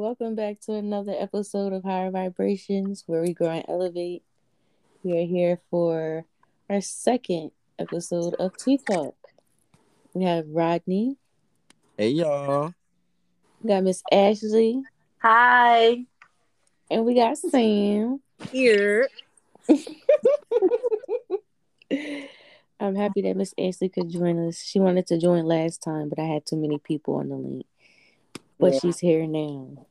welcome back to another episode of Higher Vibrations, where we grow and elevate. We are here for our second episode of Tea Talk. We have Rodney. Hey y'all. We got Miss Ashley. Hi. And we got Sam. Here. I'm happy that Miss Ashley could join us. She wanted to join last time, but I had too many people on the link. But yeah. she's here now.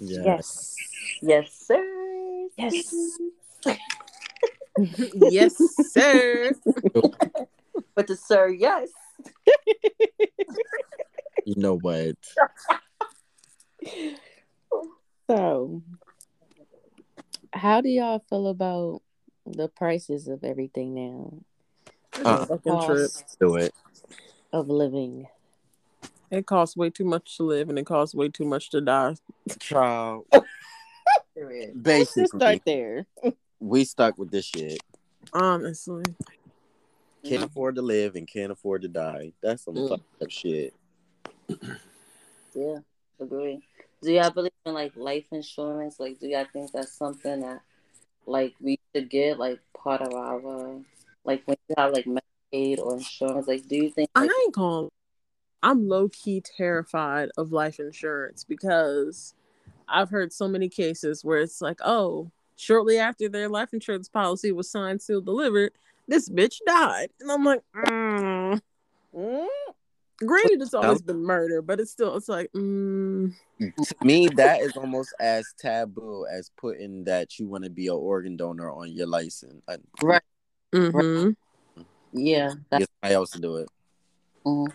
Yes. Yes, sir. Yes. yes, sir. but the sir, yes. you know what? So, how do y'all feel about the prices of everything now? Uh, the cost do it. Of living. It costs way too much to live, and it costs way too much to die. Child. Basically, start there. we stuck with this shit. Honestly, can't afford to live and can't afford to die. That's some mm. fucked up shit. Yeah, agree. Do y'all believe in like life insurance? Like, do y'all think that's something that like we should get like part of our like when you have like Medicaid or insurance? Like, do you think? Like, I ain't going I'm low key terrified of life insurance because I've heard so many cases where it's like, oh, shortly after their life insurance policy was signed, sealed, delivered, this bitch died. And I'm like, mm. Mm. granted, it's always been murder, but it's still, it's like, mm. to me, that is almost as taboo as putting that you want to be an organ donor on your license. Right. Mm-hmm. Yeah. That's somebody else to do it. Mm-hmm.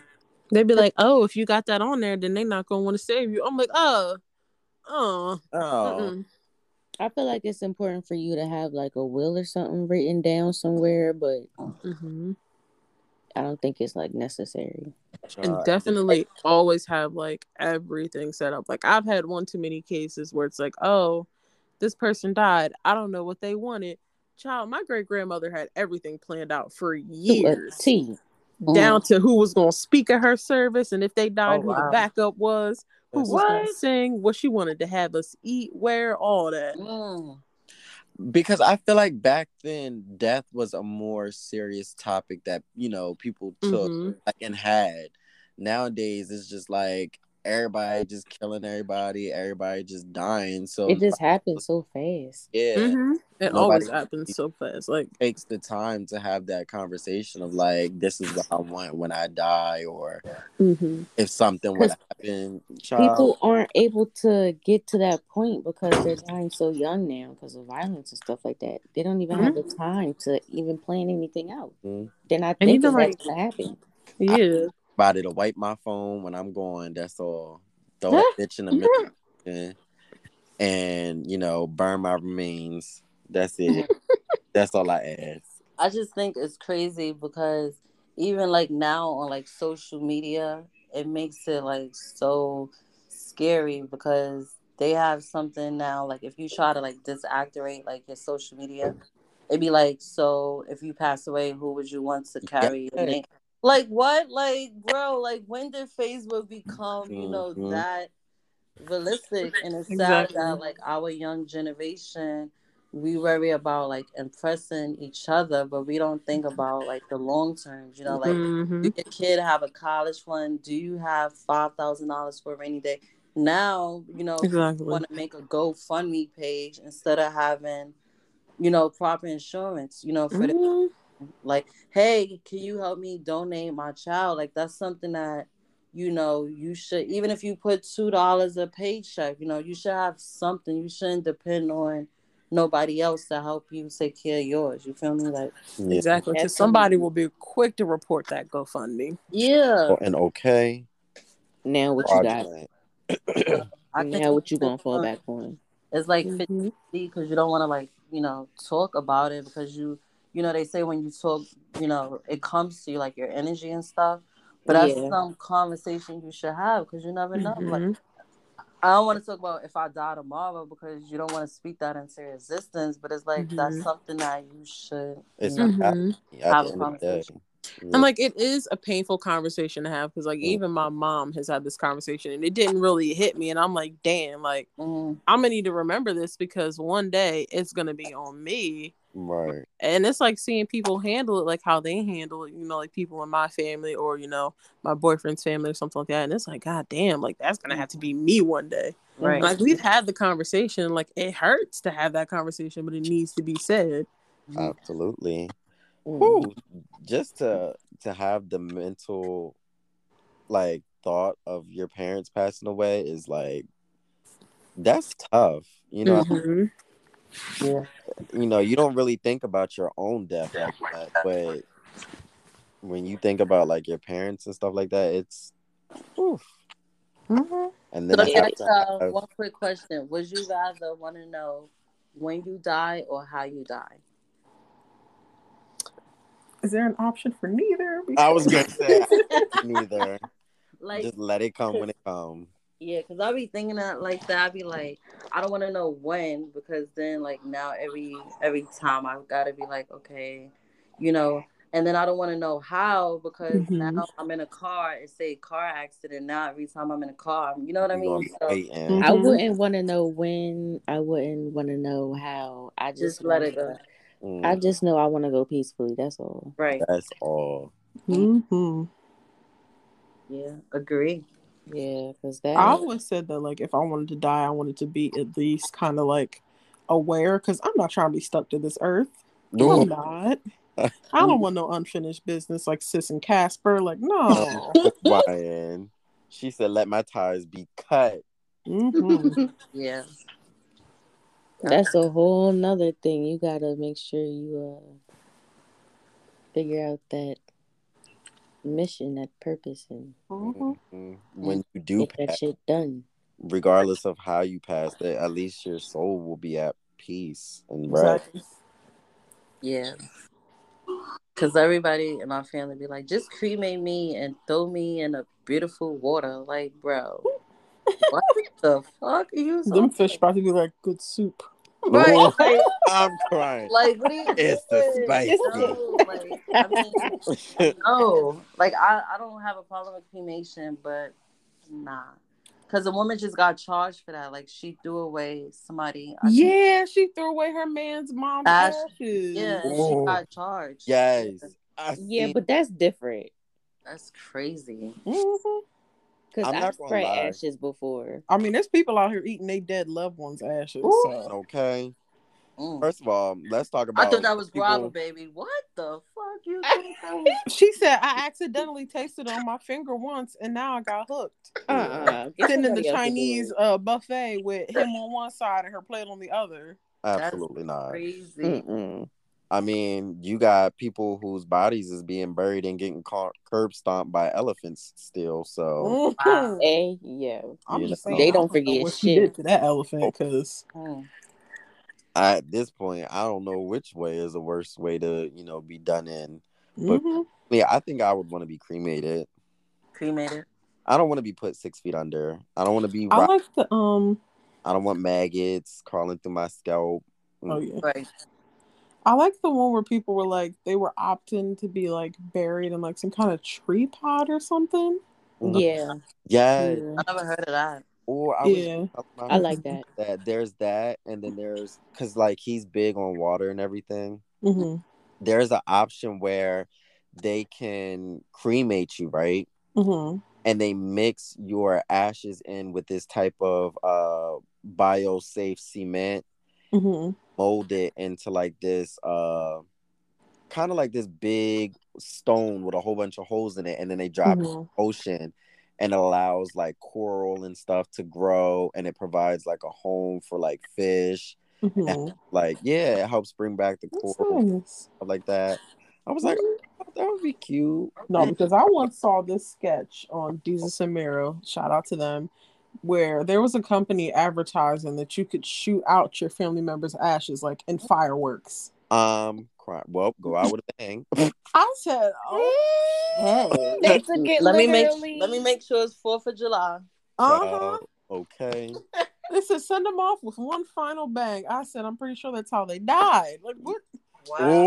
They'd be like, "Oh, if you got that on there, then they're not gonna want to save you." I'm like, "Oh, oh, oh." I feel like it's important for you to have like a will or something written down somewhere, but mm-hmm. I don't think it's like necessary. And definitely always have like everything set up. Like I've had one too many cases where it's like, "Oh, this person died. I don't know what they wanted." Child, my great grandmother had everything planned out for years. T down to who was going to speak at her service, and if they died, oh, who the backup was, who That's was going to sing, what she wanted to have us eat, where, all that. Mm. Because I feel like back then, death was a more serious topic that you know people took mm-hmm. like, and had. Nowadays, it's just like everybody just killing everybody, everybody just dying. So it just happens so fast. Yeah, mm-hmm. it Nobody always happens so fast. Like takes the time to have that conversation of like, this is what I want when I die, or mm-hmm. if something would happen. Child. People aren't able to get to that point because they're dying so young now because of violence and stuff like that. They don't even mm-hmm. have the time to even plan anything out. Mm-hmm. They're not thinking that's like, gonna happen. Yeah. I, body to wipe my phone when I'm going. That's all. Throw a bitch in the middle, mm-hmm. and you know, burn my remains. That's it. That's all I ask. I just think it's crazy because even like now on like social media, it makes it like so scary because they have something now. Like if you try to like disactivate like your social media, it'd be like, so if you pass away, who would you want to carry yeah. your name? Like what? Like bro, like when did Facebook become, you know, mm-hmm. that realistic? And it's exactly. sad that like our young generation we worry about like impressing each other, but we don't think about like the long term. You know, like mm-hmm. do your kid have a college fund? Do you have five thousand dollars for a rainy day? Now, you know, exactly. want to make a GoFundMe page instead of having, you know, proper insurance. You know, for mm-hmm. the like hey can you help me donate my child? Like that's something that you know you should even if you put two dollars a paycheck you know you should have something. You shouldn't depend on nobody else to help you take care of yours. You feel me? Like yeah. exactly because somebody will be quick to report that gofundme. Yeah. Oh, and okay now what you got? now what you gonna fall back on. It's like mm-hmm. 50 because you don't want to like you know talk about it because you you know, they say when you talk, you know, it comes to you like your energy and stuff. But that's yeah. some conversation you should have because you never know. Mm-hmm. Like, I don't want to talk about if I die tomorrow because you don't want to speak that into existence. But it's like mm-hmm. that's something that you should. It's you know, have a conversation. And like it is a painful conversation to have because like Mm. even my mom has had this conversation and it didn't really hit me and I'm like, damn, like Mhm. I'm gonna need to remember this because one day it's gonna be on me. Right. And it's like seeing people handle it like how they handle it, you know, like people in my family or, you know, my boyfriend's family or something like that. And it's like, God damn, like that's gonna have to be me one day. Right. Like we've had the conversation, like it hurts to have that conversation, but it needs to be said. Mhm. Absolutely. Mm. Whew. Just to to have the mental like thought of your parents passing away is like that's tough. You know, Mhm. Yeah. you know, you don't really think about your own death like that, but when you think about like your parents and stuff like that, it's oof. Mhm. And then let it me to y'all have- one quick question. Would you rather want to know when you die or how you die? Is there an option for neither? I was gonna say neither. Like, Just let it come when it comes. Yeah, because I'll be thinking that like that. I'll be like, I don't want to know when because then like now every every time I've got to be like, okay, you know. And then I don't want to know how because Mhm. now I'm in a car and say car accident. Now every time I'm in a car, you know what I mean? be So waiting. I wouldn't want to know when. I wouldn't want to know how. I just, just let it go. Mm, I just know I want to go peacefully. That's all. Right. that's all. Mhm. Yeah. Agree. Yeah, because that. I always said that like if I wanted to die, I wanted to be at least kind of like aware because I'm not trying to be stuck to this earth. I'm not. I don't want no unfinished business like Sis and Casper. Like no. Ryan. She said, "Let my tires be cut." hmm Yeah. That's a whole nother thing. You gotta make sure you uh figure out that mission, that purpose, and Mhm. When you do get that shit done. regardless of how you pass it, at least your soul will be at peace and rest. Exactly. Yeah. Cause everybody in my family be like, just cremate me and throw me in a beautiful water. Like, bro, what the fuck are you Them fish about to be like good soup. Right. Oh, Like, I'm crying. like, what are you It's the doing? spicy. No, like, I mean, no. Like, I, I don't have a problem with cremation, but nah. Cause the woman just got charged for that. Like, she threw away somebody. I think- Yeah, she threw away her man's mom's Ash- ashes. Yeah, Ooh. she got charged. yes. Yeah, but that's different. That's crazy. Mhm. Cause I'm I've not spread lie. ashes before. I mean, there's people out here eating their dead loved ones' ashes. So. okay. Mm. First of all, let's talk about. I thought that was people- guava, baby. What the fuck you think that was? She said I accidentally tasted on my finger once, and now I got hooked. Uh uh Sitting in the Chinese uh, buffet with him on one side and her plate on the other. Absolutely not. Crazy. Mm-mm. I mean, you got people whose bodies is being buried and getting caught curb stomped by elephants still. So Wow. Hey, yeah. I'm just saying, They I don't forget what she shit. to that elephant because Mm. At this point, I don't know which way is the worst way to, you know, be done in. But- Mhm. Yeah, I think I would want to be cremated. Cremated. I don't want to be put six feet under. I don't want to be. I rot- like the um. I don't want maggots crawling through my scalp. Oh yeah, Right. I like the one where people were like they were opting to be like buried in like some kind of tree pot or something. Yeah, Yes. Yeah. I never heard of that. Or I was Yeah. telling my I like that. that there's that, and then there's because like he's big on water and everything. hmm There's an option where they can cremate you, right? hmm and they mix your ashes in with this type of uh biosafe cement hmm mold it into like this uh kind of like this big stone with a whole bunch of holes in it and then they drop it in hmm the ocean and it allows like coral and stuff to grow and it provides like a home for like fish. Hmm like yeah it helps bring back the That's coral nice. stuff like that. I was like oh, that would be cute. No, because I once saw this sketch on Jesus and Miro. Shout out to them. Where there was a company advertising that you could shoot out your family members' ashes like in fireworks. um cry. well go out with a bang I said, "Oh, They took it Let me make let me make sure it's Fourth of July. uh huh." Child, okay They said send them off with one final bang. I said, "I'm pretty sure that's how they died." Like what? Wow.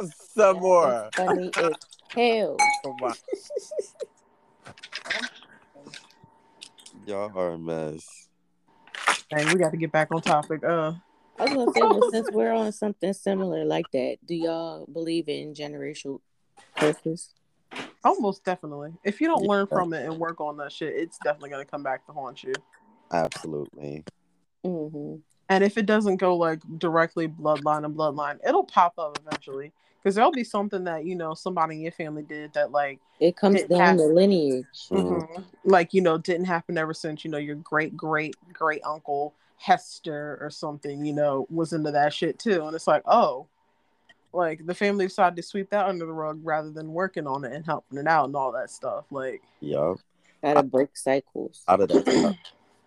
Ooh, some more. Funny as hell. Come on. Y'all are a mess. Dang, we got to get back on topic. Uh, I was gonna say, well, since we're on something similar like that, do y'all believe in generational curses? almost definitely. If you don't learn from it and work on that shit, it's definitely gonna come back to haunt you. Absolutely. Mm-hmm. And if it doesn't go like directly bloodline and bloodline, it'll pop up eventually. Because there'll be something that you know somebody in your family did that like It comes down has- the lineage. Mhm. mhm, like you know didn't happen ever since you know your great great great uncle Hester or something you know was into that shit too, and it's like oh, like the family decided to sweep that under the rug rather than working on it and helping it out and all that stuff. Like yeah, Gotta break cycles. Out of that stuff.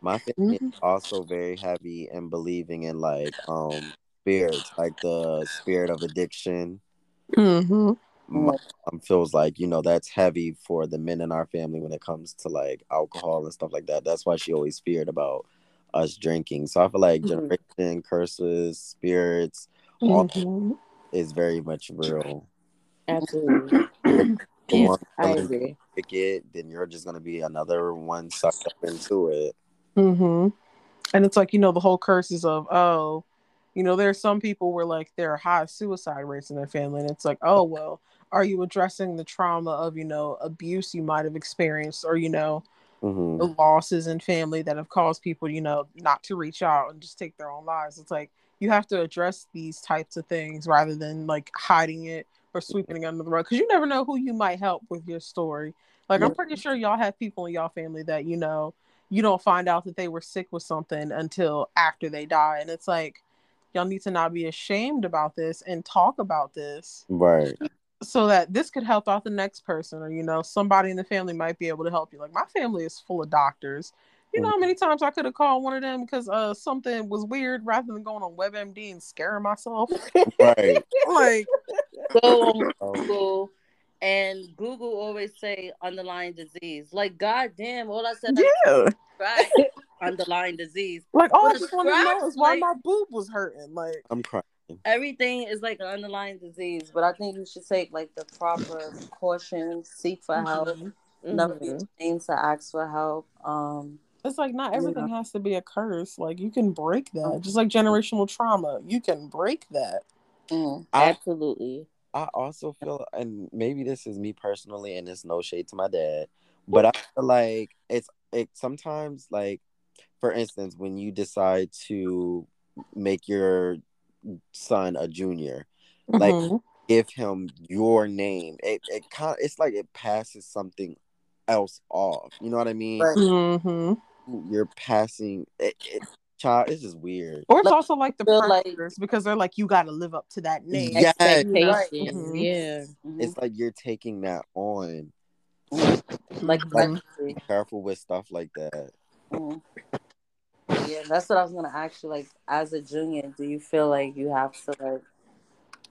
My family Mhm. is also very heavy in believing in like um spirits, like the spirit of addiction. mm-hmm. My mom feels like, you know, that's heavy for the men in our family when it comes to like alcohol and stuff like that. That's why she always feared about us drinking. So I feel like Mhm. generation, curses, spirits, all Mm-hmm. is very much real. Absolutely. The Yeah, one I feeling agree. wicked, then you're just gonna be another one sucked up into it. Mm-hmm. And it's like, you know, the whole curses of, oh, you know, there are some people where like there are high suicide rates in their family. And it's like, oh, well, are you addressing the trauma of, you know, abuse you might have experienced or, you know, hmm the losses in family that have caused people, you know, not to reach out and just take their own lives? It's like you have to address these types of things rather than like hiding it or sweeping it under the rug because you never know who you might help with your story. Like, I'm pretty sure y'all have people in y'all family that, you know, you don't find out that they were sick with something until after they die. And it's like, y'all need to not be ashamed about this and talk about this Right. so that this could help out the next person or, you know, somebody in the family might be able to help you. Like, my family is full of doctors. You know how many times I could have called one of them because uh something was weird rather than going on WebMD and scaring myself. Right. like, Go on Oh, Google, and Google always say underlying disease. Like, goddamn, all I said, yeah. right, underlying disease. Like, all I just want to know is why like- my boob was hurting. Like, I'm crying. Everything is like an underlying disease, but I think you should take like the proper caution, seek for help, mhm. never be Mhm. ashamed to ask for help. Um, It's like not You everything has to be a curse. Like you can break that. Just like Mm-hmm. generational trauma, you can break that. mm, Absolutely. I also feel, and maybe this is me personally, and it's no shade to my dad, but I feel like it's it sometimes like, for instance, when you decide to make your son a junior, like Mhm. give him your name, it it kind it's like it passes something else off. You know what I mean? Right. Mhm. You're passing it, it child. It's just weird. Or it's Like, also like the feel like- pressures because they're like you got to live up to that name. Yeah. Expectation. Mhm. Yeah. mhm, It's like you're taking that on. like. Be careful with stuff like that. Mhm. Yeah, that's what I was gonna ask you. Like, as a junior, do you feel like you have to like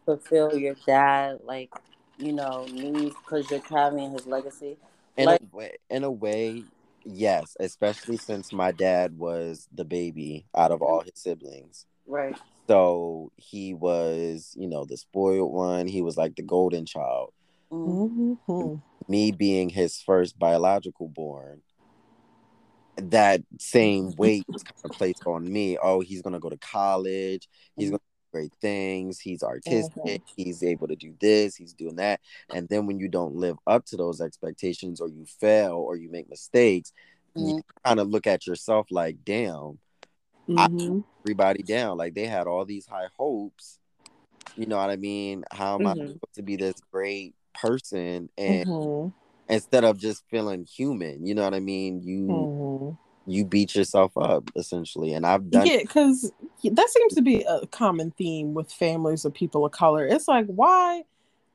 fulfill your dad, like, you know, needs because you're carrying his legacy? In Like- a way, in a way, yes. Especially since my dad was the baby out of all his siblings, Right. so he was, you know, the spoiled one. He was like the golden child. Mhm. Mhm. Me being his first biological born, that same weight was kind of placed on me. Oh, he's gonna go to college. He's gonna do great things. He's artistic. He's able to do this. He's doing that. And then when you don't live up to those expectations, or you fail, or you make mistakes, you Mhm. kind of look at yourself like, damn, Mhm. everybody down. Like they had all these high hopes. You know what I mean? How am I Mhm. supposed to be this great person? And Mhm. instead of just feeling human, you know what I mean? You. You beat yourself up essentially. And I've done Yeah, because that seems to be a common theme with families of people of color. It's like why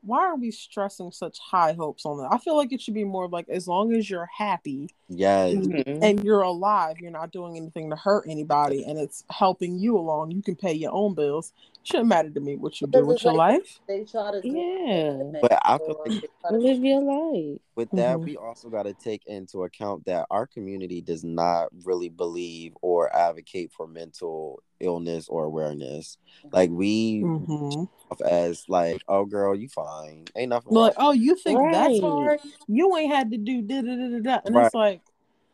why are we stressing such high hopes on that? I feel like it should be more like as long as you're happy yes. Mhm. and you're alive, you're not doing anything to hurt anybody, and it's helping you along. You can pay your own bills. Shouldn't matter to me what you do with your like- life. They try to Yeah. But I feel like they try to- Live your life. with that, Mhm. we also got to take into account that our community does not really believe or advocate for mental illness or awareness. Like we Mm-hmm. as like, oh girl, you fine. Ain't nothing Like, wrong. oh, you think that's hard? You ain't had to do da da da da da. And Right. it's like,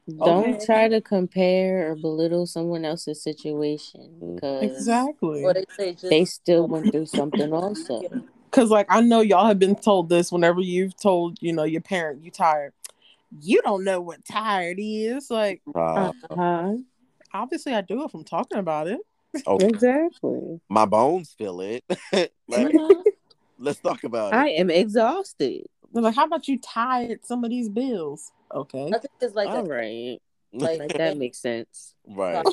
Don't Okay. try to compare or belittle someone else's situation because exactly. Or they say just they still went through something also. Because, like, I know y'all have been told this whenever you've told, you know, your parent you tired. You don't know what tired is. Like, Uh, Uh-huh. obviously, I do if I'm talking about it. oh, Exactly. my bones feel it. like, Mhm. let's talk about it. I am exhausted. They're like, how about you tired some of these bills? Okay. I think it's like All a, right. like Like that makes sense. right.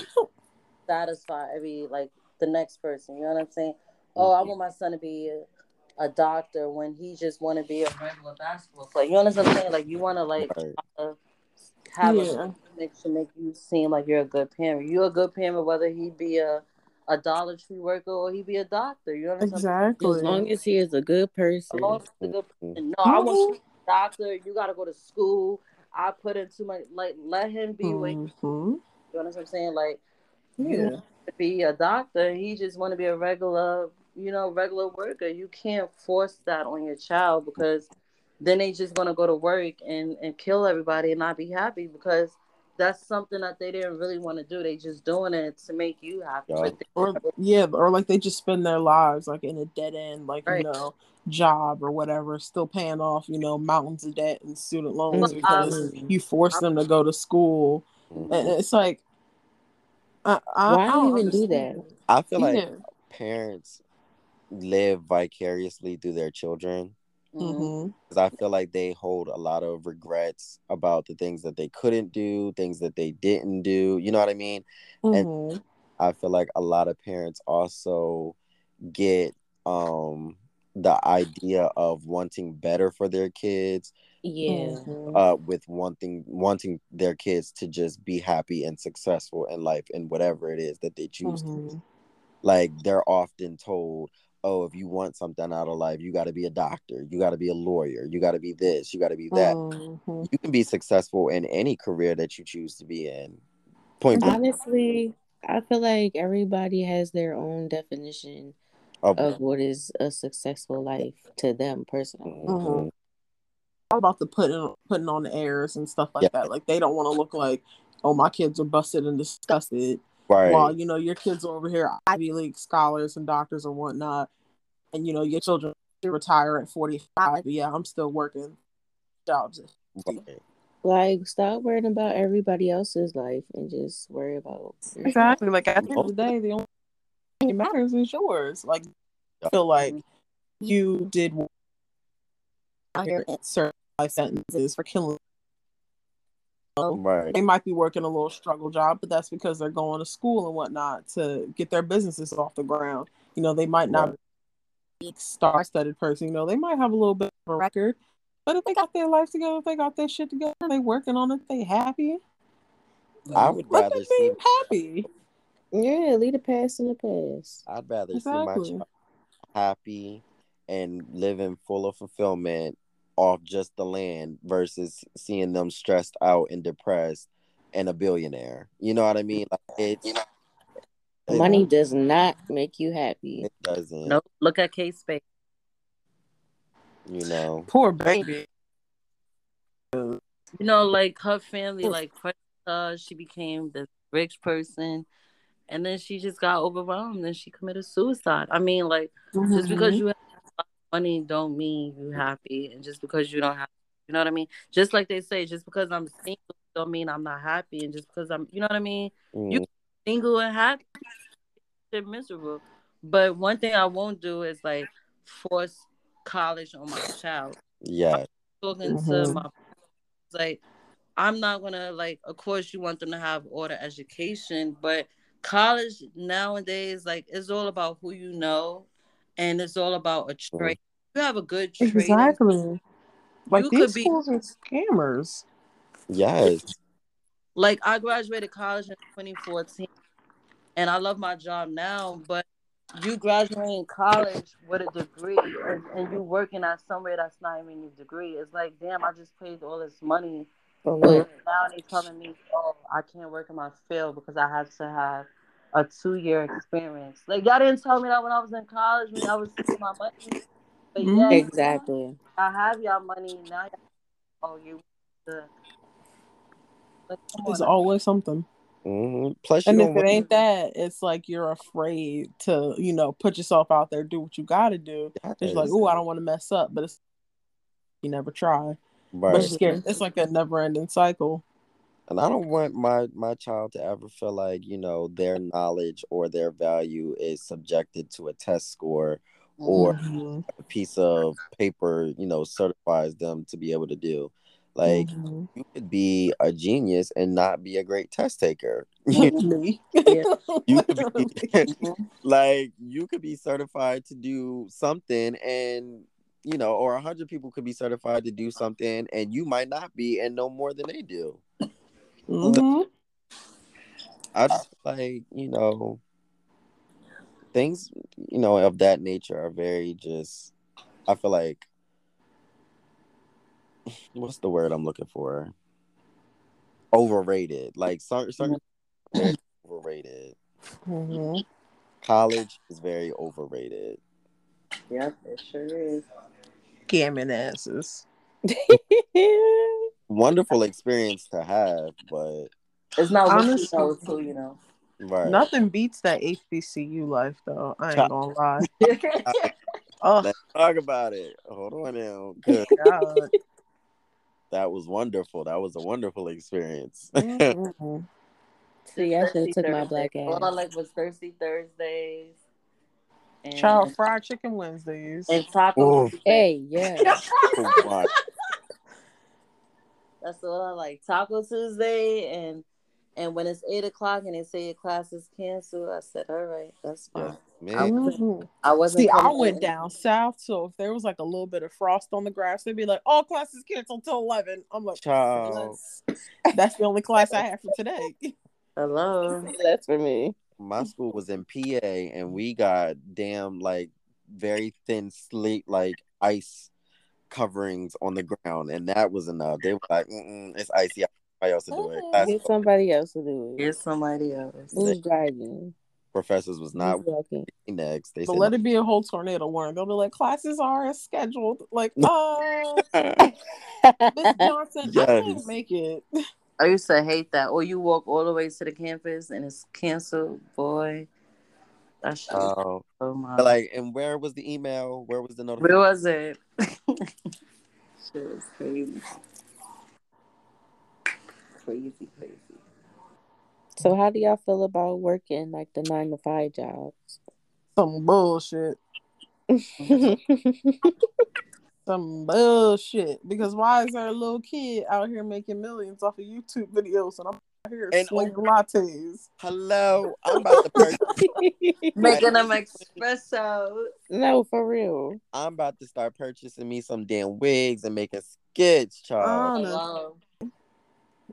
satisfy every like the next person. You know what I'm saying? Oh, I want my son to be a, a doctor when he just want to be a regular basketball player. You know what I'm saying? Like you want to like Right. uh, have Yeah. a mix to make you seem like you're a good parent. You're a good parent whether he be a a Dollar Tree worker or he be a doctor. You know what I'm saying? Exactly. As long as he is a good person. As long as he's a good mm-hmm. person. No, I want you to be a doctor. You got to go to school. I put in too much. Like let him be. What, mm-hmm. you know what I'm saying? Like Yeah. to be a doctor. He just want to be a regular, you know, regular worker. You can't force that on your child because then they just gonna go to work and and kill everybody and not be happy because that's something that they didn't really want to do. They just doing it to make you happy. Yeah. But they- Or yeah, or like they just spend their lives like in a dead end, like Right. you know, job or whatever, still paying off, you know, mountains of debt and student loans because you force them to go to school. Mhm. And it's like I, I, Why I don't even do that? I feel like parents live vicariously through their children Mhm. hmm because I feel like they hold a lot of regrets about the things that they couldn't do, things that they didn't do. You know what I mean? hmm I feel like a lot of parents also get um the idea of wanting better for their kids Yeah. Mhm. uh with wanting wanting their kids to just be happy and successful in life and whatever it is that they choose to Mhm. like they're often told oh if you want something out of life you got to be a doctor you got to be a lawyer you got to be this you got to be that Mhm. you can be successful in any career that you choose to be in point blank Honestly, I feel like everybody has their own definition of of what is a successful life to them personally. Mhm. all about the putting putting on the airs and stuff like Yeah. that. Like they don't want to look like, oh, my kids are busted and disgusted. Right While you know your kids are over here Ivy League scholars and doctors and whatnot, and you know your children retire at forty five. Yeah, I'm still working jobs. Right. Like, stop worrying about everybody else's life and just worry about yourself. Exactly. Like at the end of the day, the only thing that matters is yours. Like I feel like you did out here in certain life sentences for killing. Right They might be working a little struggle job, but that's because they're going to school and whatnot to get their businesses off the ground. You know, they might not Right. be a star-studded person. You know, they might have a little bit of a record, but if they got their life together, if they got their shit together, they working on it, they happy. i would Let rather them see be happy. Yeah, leave the past in the past. i'd rather see my child happy and living full of fulfillment off just the land versus seeing them stressed out and depressed and a billionaire you know what i mean like it's it, Money does not make you happy. it doesn't Nope. Look at Kate Spade. you know Poor baby. You know, like her family, like pressed her. She became this rich person, and then she just got overwhelmed and she committed suicide. I mean, like just because mm-hmm. you have money don't mean you happy, and just because you don't have, you know what I mean. Just like they say, just because I'm single don't mean I'm not happy, and just because I'm, you know what I mean. Mm, Single and happy, they're miserable. But one thing I won't do is like force college on my child. yeah Talking to Mhm. my like I'm not gonna like of course you want them to have order education, but college nowadays like it's all about who you know and it's all about a trade. You have a good trade. Exactly. Like You these could be- schools are scammers. yes Like I graduated college in 2014 and I love my job now, but you graduating college with a degree and, and you working at somewhere that's not even your degree. It's like, damn, I just paid all this money For But what? now they telling me, oh, I can't work in my field because I have to have a two year experience. Like y'all didn't tell me that when I was in college when I was saving my money. But yeah, Exactly. I have y'all money now. Y'all, oh, you. The, like, It's on. always something. Mhm. Plus, And if it want- ain't that, it's like you're afraid to, you know, put yourself out there, do what you got to do. It's like, oh, I don't want to mess up, but it's you never try. But right. you're scared. It's like a never-ending cycle. And I don't want my my child to ever feel like you know their knowledge or their value is subjected to a test score or Mhm. a piece of paper, you know, certifies them to be able to do. Like Mhm. you could be a genius and not be a great test taker. Literally. Yeah. you could be like you could be certified to do something and you know or a hundred people could be certified to do something and you might not be and know more than they do Mhm. i just like you know things you know of that nature are very just i feel like what's the word i'm looking for overrated like certain, certain very overrated Mhm. college is very overrated Yep, it sure is. Gammon asses. wonderful experience to have but It's not what Honestly- you know, too, you know. right Nothing beats that HBCU life, though. I ain't gonna lie. Oh Let's talk about it. Hold on now. 'cause God. that was wonderful. That was a wonderful experience. Mhm. See, I should have Thirsty took my Thursday. black All I like was Thirsty Thursdays. And, Child fried chicken Wednesdays. and Taco Oof. Hey, yeah. My- That's all I like. Taco Tuesday and and when it's eight o'clock and they say your class is canceled, I said, All right, that's fine. man. Mhm. I wasn't See, I went in. down south, so if there was like a little bit of frost on the grass, they'd be like, "All classes canceled till 11. I'm like, Child. "That's- "That's the only class I have for today." Hello. That's for me. My school was in PA and we got damn like very thin slate like ice coverings on the ground and that was enough. They were like, Mm-mm, it's icy. Somebody else to do it. Class Get somebody else to do it. Here's somebody else. Who's driving? professors was not walking? next. They But said let it be a whole tornado warning. They'll be like, "Classes are as scheduled." Like, uh, Miss Johnson, I can't make it. I used to hate that. Or you walk all the way to the campus and it's canceled, boy. That's shit. Oh, so much. like, and where was the email? Where was the notification? Where was it? shit was crazy. Crazy, crazy. So, how do y'all feel about working like the nine to five jobs? Some bullshit. Some bullshit. Because why is there a little kid out here making millions off of YouTube videos and I'm out here And- slinging lattes? Hello, I'm about to purchase. Making them espresso. no, for real. I'm about to start purchasing me some damn wigs and making skits, child. Um, Hello.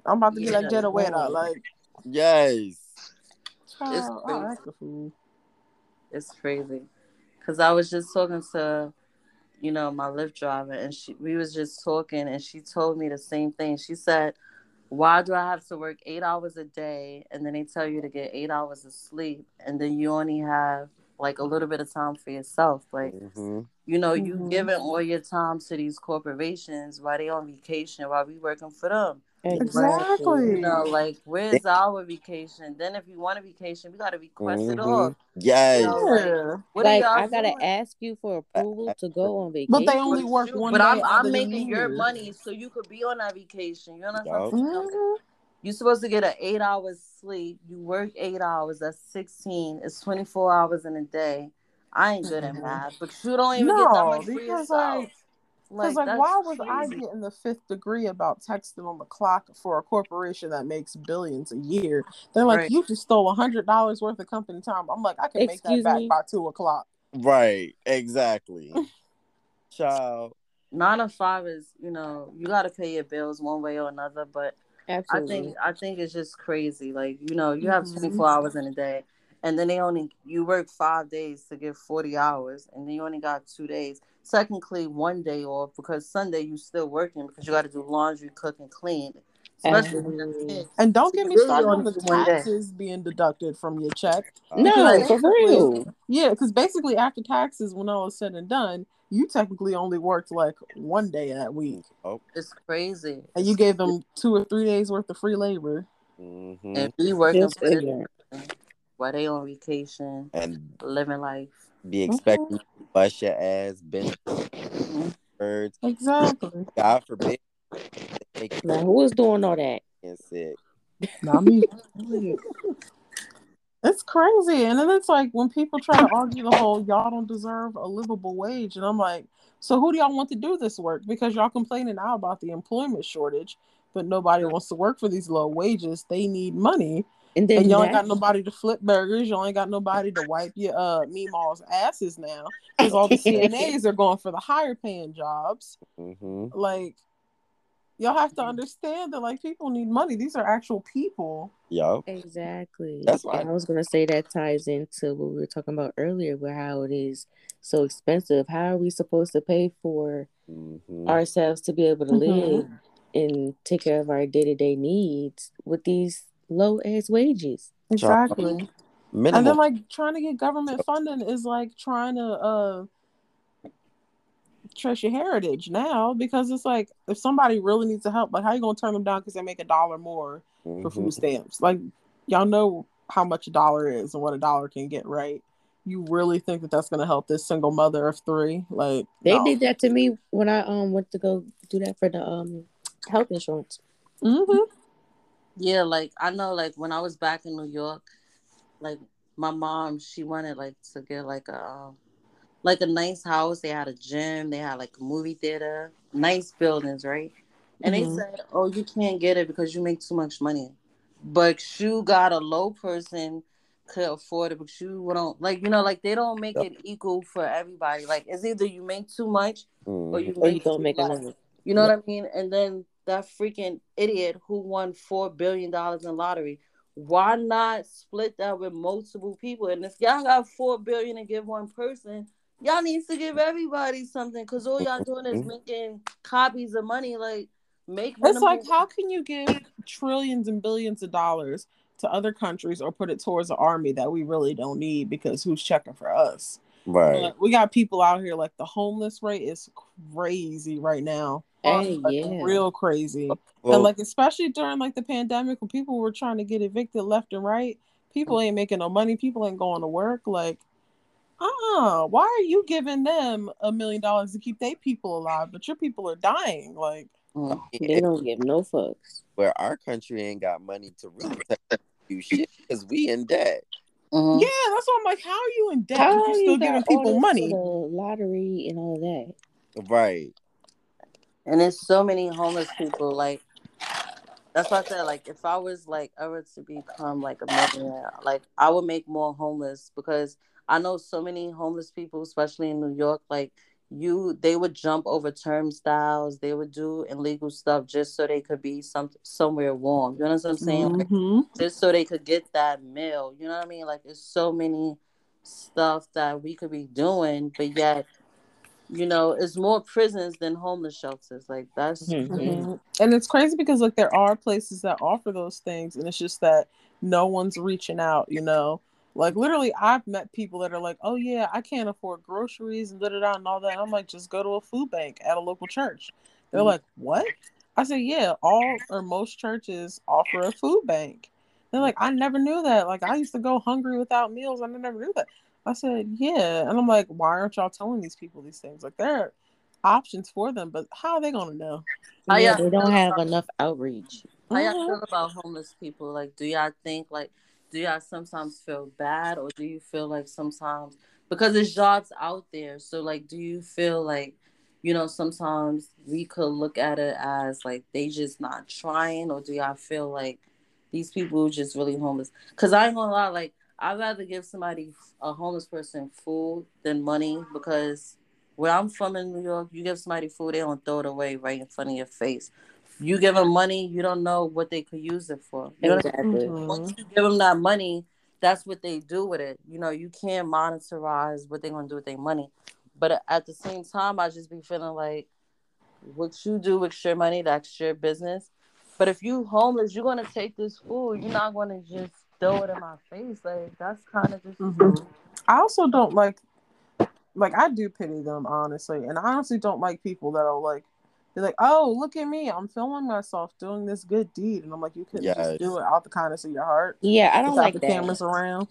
I'm about to be like Yeah, Jetta Weta. Like, yes. child, I crazy. like. It's crazy. Cause I was just talking to, you know, my Lyft driver, and she we was just talking, and she told me the same thing. She said, "Why do I have to work eight hours a day, and then they tell you to get eight hours of sleep, and then you only have like a little bit of time for yourself? Like, hmm you know, you Mhm. giving all your time to these corporations while they on vacation, while we working for them. Exactly. You know, like where's our vacation? Then if you want a vacation, we gotta request it Mhm. off. Yes. You know, like, Yeah. What like, are y'all I gotta ask you for approval to go on vacation. But they only work one But day I'm I'm making your year. money so you could be on that vacation. You know what I'm Yup. saying? Mhm. You're supposed to get an eight hours sleep. You work eight hours. That's sixteen. It's twenty four hours in a day. I ain't good at Mhm. math, but you don't even get that much for yourself. like, because like, that's why was I getting the fifth degree about texting on the clock for a corporation that makes billions a year? They're like, Right. you just stole a hundred dollars worth of company time. I'm like, I can make that Excuse back by two o'clock. Right. Exactly. Child. nine to five is you know you got to pay your bills one way or another, but I think I think it's just crazy. Like you know, you have Mhm. 24 hours in a day, and then they only you work five days to get 40 hours, and then you only got two days. Technically, one day off because Sunday you still working because you got to do laundry, cook, and clean. especially when. And don't get me started on the for taxes being deducted from your check. No, for real. Yeah, because basically after taxes, when all is said and done, you technically only worked like one day that week, Oh. It's crazy. and you gave them two or three days worth of free labor. hmm And be working Just for this ignorant. while they on vacation, And living life. Be mm-hmm. expecting you to bust your ass, bend birds. Exactly. God forbid. They make Now, who was doing all that? you sick. Not me. It's crazy. And then it's like when people try to argue the whole y'all don't deserve a livable wage. And I'm like, so who do y'all want to do this work? Because y'all complaining now about the employment shortage, but nobody wants to work for these low wages. They need money. And then And y'all ain't got nobody to flip burgers. Y'all ain't got nobody to wipe your uh meatballs asses now. Because all the CNAs are going for the higher paying jobs. hmm Like y'all have to understand that like people need money. These are actual people. Yo. Exactly. That's why- And I was gonna say that ties into what we were talking about earlier, where how it is so expensive. How are we supposed to pay for hmm ourselves to be able to Mhm. live and take care of our day to day needs with these low ass wages? Exactly. And then like trying to get government funding is like trying to uh trace your heritage now because it's like if somebody really needs the help, like how you gonna turn them down because they make a dollar more for Mhm. food stamps? Like y'all know how much a dollar is and what a dollar can get, right? You really think that that's gonna help this single mother of three? Like They no. did that to me when I um went to go do that for the um health insurance. Mhm. Yeah, like I know, like when I was back in New York, like my mom, she wanted like to get like a um, like a nice house. They had a gym, they had like a movie theater, nice buildings, right? And Mhm. they said, "Oh, you can't get it because you make too much money." But you got a low person could afford it, but you don't like you know like they don't make it equal for everybody. Like it's either you make too much or you. Or you don't make enough. You know what I mean? And then that freaking idiot who won four billion dollars in lottery. Why not split that with multiple people? And if y'all got four billion and give one person, y'all needs to give everybody something because all y'all doing is mm-hmm. making copies of money. Like make It's minimum- like how can you give trillions and billions of dollars to other countries or put it towards an army that we really don't need because who's checking for us? Right. But we got people out here like the homeless rate is crazy right now. Hey, Like, yeah. real crazy. Well, and like especially during like the pandemic when people were trying to get evicted left and right, people ain't making no money, people ain't going to work. Like, uh, why are you giving them a million dollars to keep their people alive, but your people are dying? Like, Mm. They don't give no fucks. where our country ain't got money to really do shit because we in debt. Mhm. yeah, that's why I'm like, how are you in debt? How but you're still you giving people money. the lottery and all that? Right. And there's so many homeless people. Like that's why I said, like, if I was like ever to become like a millionaire, like I would make more homeless because I know so many homeless people, especially in New York, like you they would jump over turnstiles, they would do illegal stuff just so they could be some somewhere warm. You know what I'm saying? Like, Mhm. just so they could get that meal. You know what I mean? Like there's so many stuff that we could be doing, but yet, you know, it's more prisons than homeless shelters. Like that's Mhm. Mhm. And it's crazy because like there are places that offer those things, and it's just that no one's reaching out. You know, like literally, I've met people that are like, "Oh yeah, I can't afford groceries and da da da and all that." And I'm like, just go to a food bank at a local church. They're Mhm. like, "What?" I say, "Yeah, all or most churches offer a food bank." They're like, "I never knew that. Like, I used to go hungry without meals. I never knew that." I said, "Yeah," and I'm like, "Why aren't y'all telling these people these things? Like, there are options for them, but how are they gonna know?" How Yeah, they don't have about- enough outreach. How y'all feel mm-hmm. about homeless people? Like, do y'all think like, do y'all sometimes feel bad, or do you feel like sometimes because there's jobs out there? So like, do you feel like, you know, sometimes we could look at it as like they just not trying, or do y'all feel like these people just really homeless? Because I ain't gonna lie, like I'd rather give somebody a homeless person food than money because where I'm from in New York, you give somebody food, they don't throw it away right in front of your face. You give them money, you don't know what they could use it for. You know what I mean? Exactly. Once you give them that money, that's what they do with it. You know, you can't monitorize what they're gonna do with their money. But at the same time, I just be feeling like what you do with your money, that's your business. But if you homeless, you're gonna take this food. You're not gonna just throw it in my face. Like that's kind of just. Mhm. I also don't like, like I do pity them honestly, and I honestly don't like people that are like, they're like, oh look at me, I'm filming myself doing this good deed, and I'm like, you couldn't Yes. just do it out the kindness of your heart. Yeah, I don't like the that. cameras around.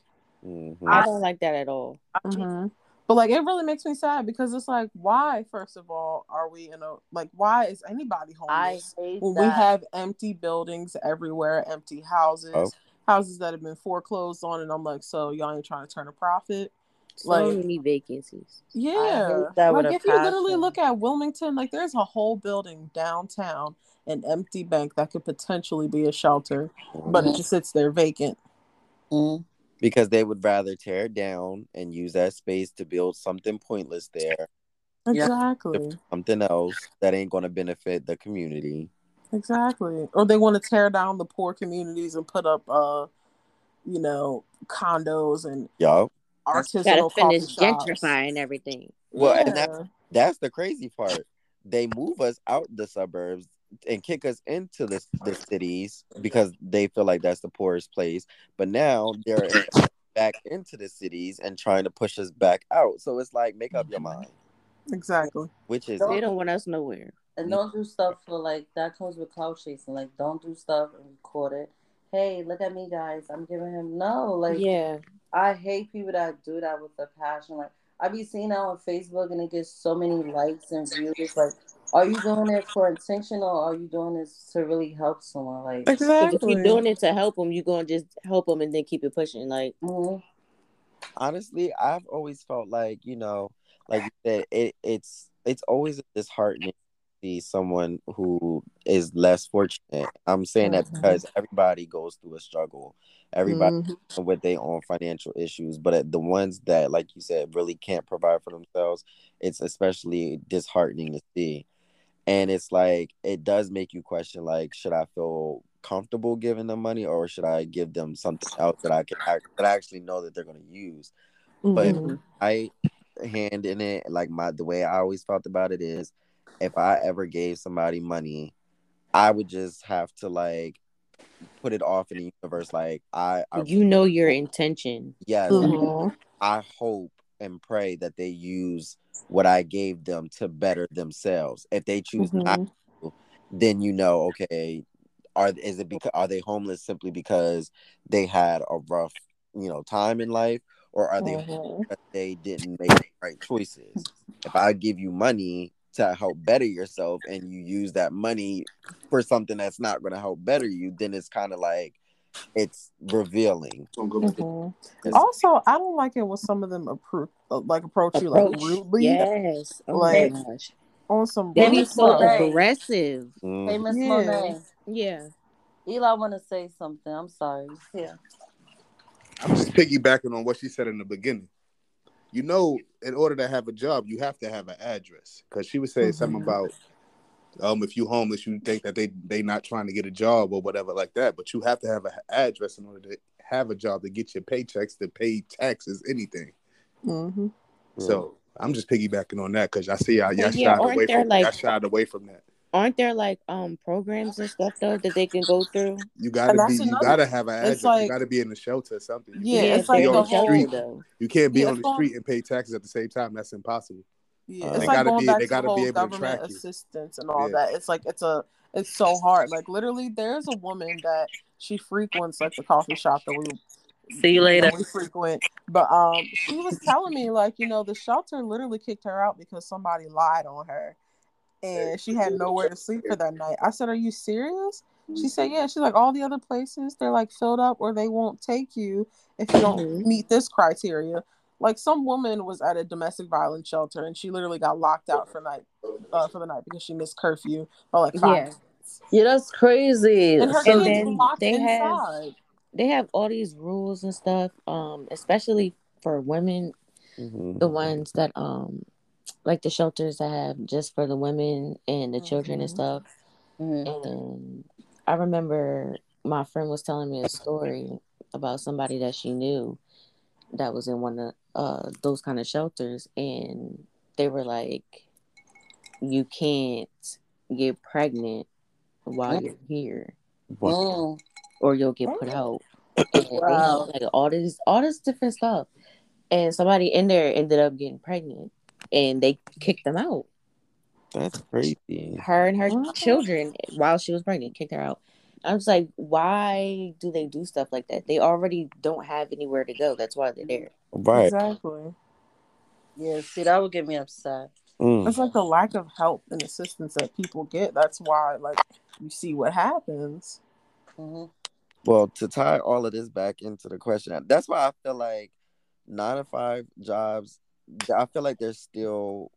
Mhm. I don't like that at all. Mhm. But like, it really makes me sad because it's like, why? First of all, are we in a like? Why is anybody I homeless hate when that. we have empty buildings everywhere, empty houses, Oh. Houses that have been foreclosed on, and I'm like, so y'all ain't trying to turn a profit? So Like- many vacancies. Yeah, that with like if you literally passion. look at Wilmington, like there's a whole building downtown, an empty bank that could potentially be a shelter, but it just sits there vacant. Mhm. because they would rather tear it down and use that space to build something pointless there, Exactly, something else that ain't going to benefit the community. Exactly. Or they want to tear down the poor communities and put up, uh, you know, condos and Yup. artisanal Gotta coffee finish shops. gentrifying everything. Well, and yeah. that's- That's the crazy part. They move us out the suburbs and kick us into the, the cities because they feel like that's the poorest place. But now they're back into the cities and trying to push us back out. So it's like, make up your mind. exactly. Which is They don't want us nowhere. And don't do stuff for like that comes with clout chasing. Like don't do stuff and record it. Hey, look at me, guys. I'm giving him no. Like yeah. I hate people that do that with a passion. Like I be seeing that on Facebook and it gets so many likes and views. Like, are you doing it for intention or are you doing this to really help someone? Like, 'Cause if Exactly. you're doing it to help them, you're gonna just help them and then keep it pushing. Like, mhm. honestly, I've always felt like, you know, like you said, it, it's it's always disheartening to see someone who is less fortunate. I'm saying that Mhm. because everybody goes through a struggle. Everybody Mhm. with their own financial issues, but the ones that, like you said, really can't provide for themselves, it's especially disheartening to see. And it's like it does make you question, like, should I feel comfortable giving them money, or should I give them something else that I can that I actually know that they're going to use? But Mhm. I hand in it, like my the way I always felt about it is, if I ever gave somebody money, I would just have to like put it off in the universe. Like I, I you know your intention. yes, Mhm. I hope and pray that they use what I gave them to better themselves. If they choose not, Mhm. to, then you know, okay, are is it because are they homeless simply because they had a rough, you know, time in life, or are they Mhm. because they didn't make the right choices? If I give you money to help better yourself, and you use that money for something that's not going to help better you, then it's kind of like it's revealing. Mhm. 'Cause- Also, I don't like it when some of them appro- uh, like approach you like rudely Yes. Oh Like- my gosh. on some. They be so Monet. aggressive. Mm. Hey, Miss Yeah. Monet. Yeah. Eli want to say something. I'm sorry. Yeah. I'm just piggybacking on what she said in the beginning. You know, in order to have a job, you have to have an address. Because she was saying something Mhm. about, um, if you homeless, you think that they they not trying to get a job or whatever like that. But you have to have an address in order to have a job to get your paychecks, to pay taxes, anything. Mhm. So I'm just piggybacking on that because I see y'all, y'all yeah, shied away from like- y'all shied away from that. Aren't there like um programs and stuff though that they can go through? You gotta be, that's you another- gotta have an it's address. like- you gotta be in the shelter or something. You Yeah, can't it's like be the on the whole- street. though. You can't be Yeah, on the street and pay taxes at the same time. That's impossible. Yeah, Uh, it's They like gotta going be- back they to the gotta be whole able to government track you. assistance and all Yeah. that. It's like it's a it's so hard. Like literally, there's a woman that she frequents like the coffee shop that we See you later. we frequent. But um, she was telling me like you know the shelter literally kicked her out because somebody lied on her, and she had nowhere to sleep for that night. I said, "Are you serious?" She said, "Yeah." She's like, "All the other places they're like filled up, or they won't take you if you don't Mhm. meet this criteria." Like some woman was at a domestic violence shelter and she literally got locked out for night uh, for the night because she missed curfew by like five. Yeah. Yeah, that's crazy. And her And then were locked they have- They have all these rules and stuff, um, especially for women, Mhm. the ones that um like the shelters that have just for the women and the children and Mhm. stuff. Mhm. And I remember my friend was telling me a story about somebody that she knew that was in one of uh, those kind of shelters, and they were like, "You can't get pregnant while you're here." mm. or you'll get put out. And wow. like all this, all this different stuff, and somebody in there ended up getting pregnant, and they kicked them out. That's crazy. Her and her what? children, while she was pregnant, kicked her out. I was like, why do they do stuff like that? They already don't have anywhere to go. That's why they're there. Right. Exactly. Yeah, see, that would get me upset. Mm. It's like the lack of help and assistance that people get. That's why, like, you see what happens. Mm-hmm. Well, to tie all of this back into the question, that's why I feel like nine to five jobs. I feel like they're still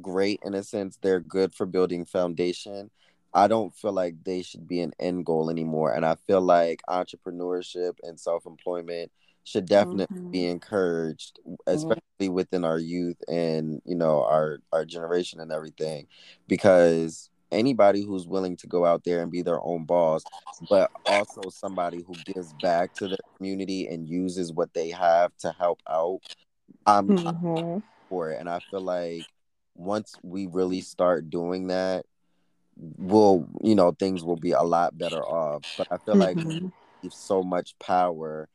great in a sense. They're good for building foundation. I don't feel like they should be an end goal anymore. And I feel like entrepreneurship and self employment should definitely mm-hmm. be encouraged, especially mm-hmm. within our youth and you know our our generation and everything, because anybody who's willing to go out there and be their own boss, but also somebody who gives back to the community and uses what they have to help out, I'm, mm-hmm. I'm for it. And I feel like once we really start doing that, will you know things will be a lot better off. But I feel mm-hmm. like so much power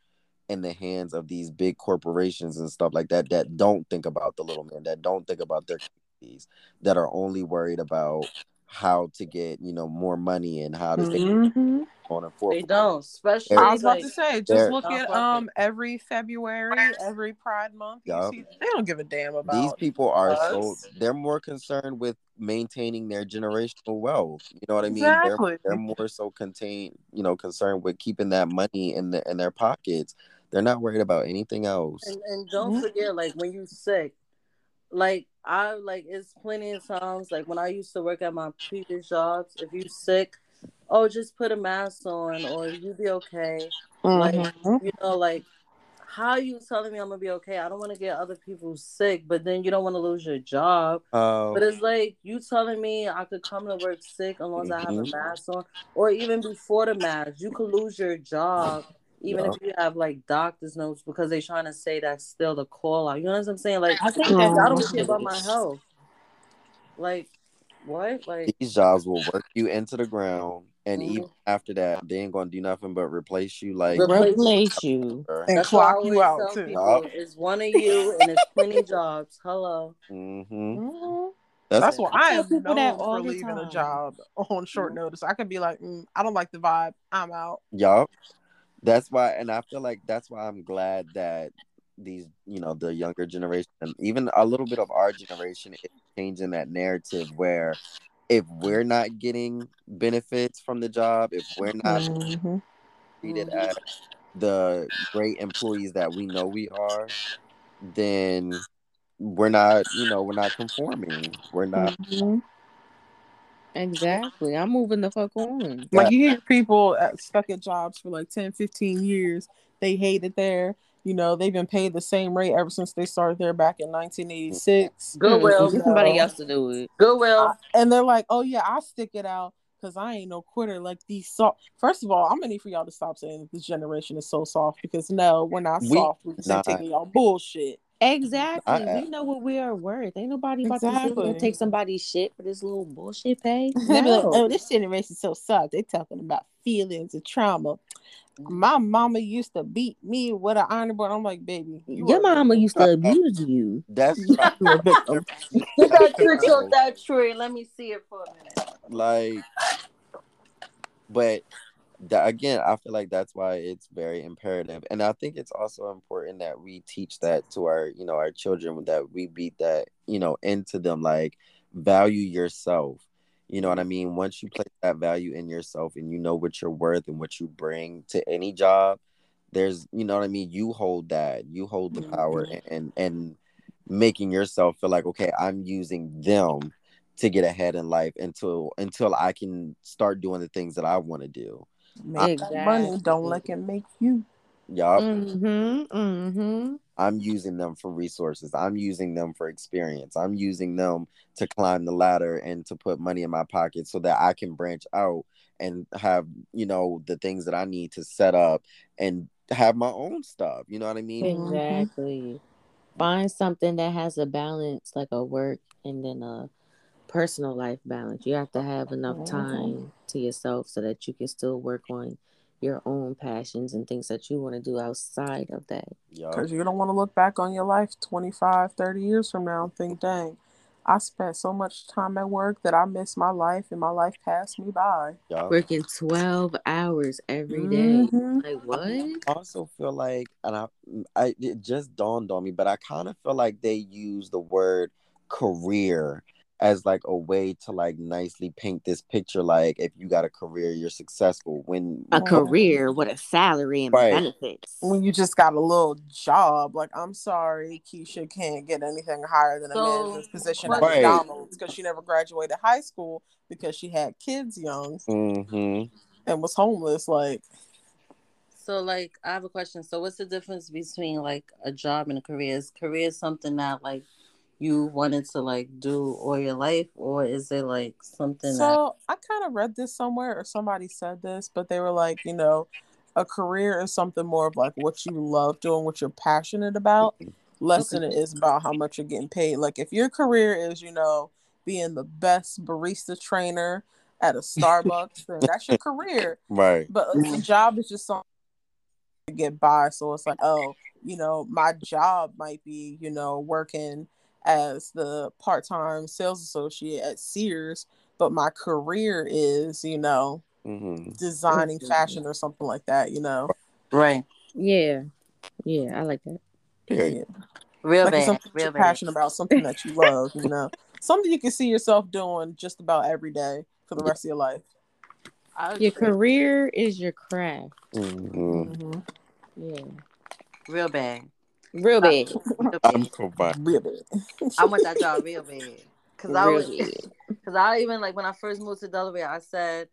in the hands of these big corporations and stuff like that that don't think about the little man, that don't think about their communities, that are only worried about how to get you know more money and how to mm-hmm. on a four. They don't, especially. I was about like, to say, just look at um every February, every Pride Month. Yep. See, they don't give a damn about these people. Are us. so they're more concerned with maintaining their generational wealth. You know what I mean? Exactly. They're, they're more so contained, you know, concerned with keeping that money in the in their pockets. They're not worried about anything else. And, and don't mm-hmm. forget, like when you're sick, like I like it's plenty of times like when I used to work at my previous jobs, if you sick, oh just put a mask on or you'll be okay. Mm-hmm. Like you know, like how you telling me I'm gonna be okay? I don't want to get other people sick, but then you don't want to lose your job. Um, but it's like you telling me I could come to work sick unless mm-hmm. I have a mm-hmm. mask on, or even before the mask, you could lose your job even if you have like doctor's notes because they're trying to say that's still the call out. You know what I'm saying? Like I, think I don't care about my health. Like what? Like these jobs will work you into the ground. And mm-hmm. even after that, they ain't gonna do nothing but replace you, like replace you and That's clock you out too. People, it's one of you, and it's twenty jobs. Hello. Mm-hmm. Mm-hmm. That's, That's why I am known for leaving a job on short mm-hmm. notice. I could be like, mm, I don't like the vibe. I'm out. Yup that's why and i feel like that's why i'm glad that these you know the younger generation and even a little bit of our generation is changing that narrative where if we're not getting benefits from the job if we're not mm-hmm. treated as the great employees that we know we are then we're not you know we're not conforming we're not mm-hmm. Exactly. I'm moving the fuck on. Like you hear people uh, stuck at jobs for like 10, 15 years. They hate it there. You know, they've been paid the same rate ever since they started there back in 1986. Goodwill. Hmm. Get somebody else to do it. Goodwill. and they're like, oh, yeah, I'll stick it out because I ain't no quitter. Like these soft. First of all, I'm gonna need for y'all to stop saying that this generation is so soft because no, we're not soft. We're just taking y'all bullshit. Exactly. I, we know what we are worth. Ain't nobody about exactly. to take somebody's shit for this little bullshit pay. They be like, oh, this generation so soft. They talking about feelings and trauma. My mama used to beat me with an iron board. I'm like, baby, you your mama used to abuse you. That's you got tricks on that tree. Let me see it for a minute. Like, but that, again, I feel like that's why it's very imperative, and I think it's also important that we teach that to our, you know, our children that we beat that, you know, into them. Like, value yourself. You know what I mean? Once you place that value in yourself, and you know what you're worth and what you bring to any job, there's, you know what I mean. You hold that. You hold the power, mm-hmm. and and making yourself feel like, okay, I'm using them to get ahead in life until until I can start doing the things that I want to do. Make exactly. money. Don't let it make you. Yup. Mm-hmm, mm-hmm. I'm using them for resources. I'm using them for experience. I'm using them to climb the ladder and to put money in my pocket so that I can branch out and have, you know, the things that I need to set up and have my own stuff. You know what I mean? Exactly. Find something that has a balance, like a work and then a personal life balance. You have to have enough time to yourself so that you can still work on your own passions and things that you want to do outside of that. Because you don't want to look back on your life 25, 30 years from now and think, dang, I spent so much time at work that I missed my life and my life passed me by. Yup. Working 12 hours every day. Mhm. Like, what? I also feel like, and I, I it just dawned on me, but I kind of feel like they use the word career as like a way to like nicely paint this picture. Like if you got a career, you're successful. When A career with a salary and Right. benefits. When you just got a little job, like I'm sorry, Keisha can't get anything higher than a So, manager's position at McDonald's because she never graduated high school because she had kids young hmm and was homeless. Like, So like I have a question. So what's the difference between like a job and a career? Is career something that like you wanted to like do all your life or is it like something that so I kind of read this somewhere or somebody said this, but they were like, you know, a career is something more of like what you love doing, what you're passionate about, mm-hmm. less than it is about how much you're getting paid. Like if your career is, you know, being the best barista trainer at a Starbucks, then that's your career. right. But the job is just something to get by. So it's like, oh, you know, my job might be, you know, working as the part time sales associate at Sears, but my career is, you know, hmm designing fashion or something like that, you know. right? Yeah. Yeah, I like that. Period. Real Like bad, something real you're bad. passionate about, something that you love, you know. Something you can see yourself doing just about every day for the rest of your life. Your career is your craft. hmm Mm-hmm. Yeah. real bad. Real bad. I'm combined. Really. I want that job real bad. Cause I was, cause I even like when I first moved to Delaware, I said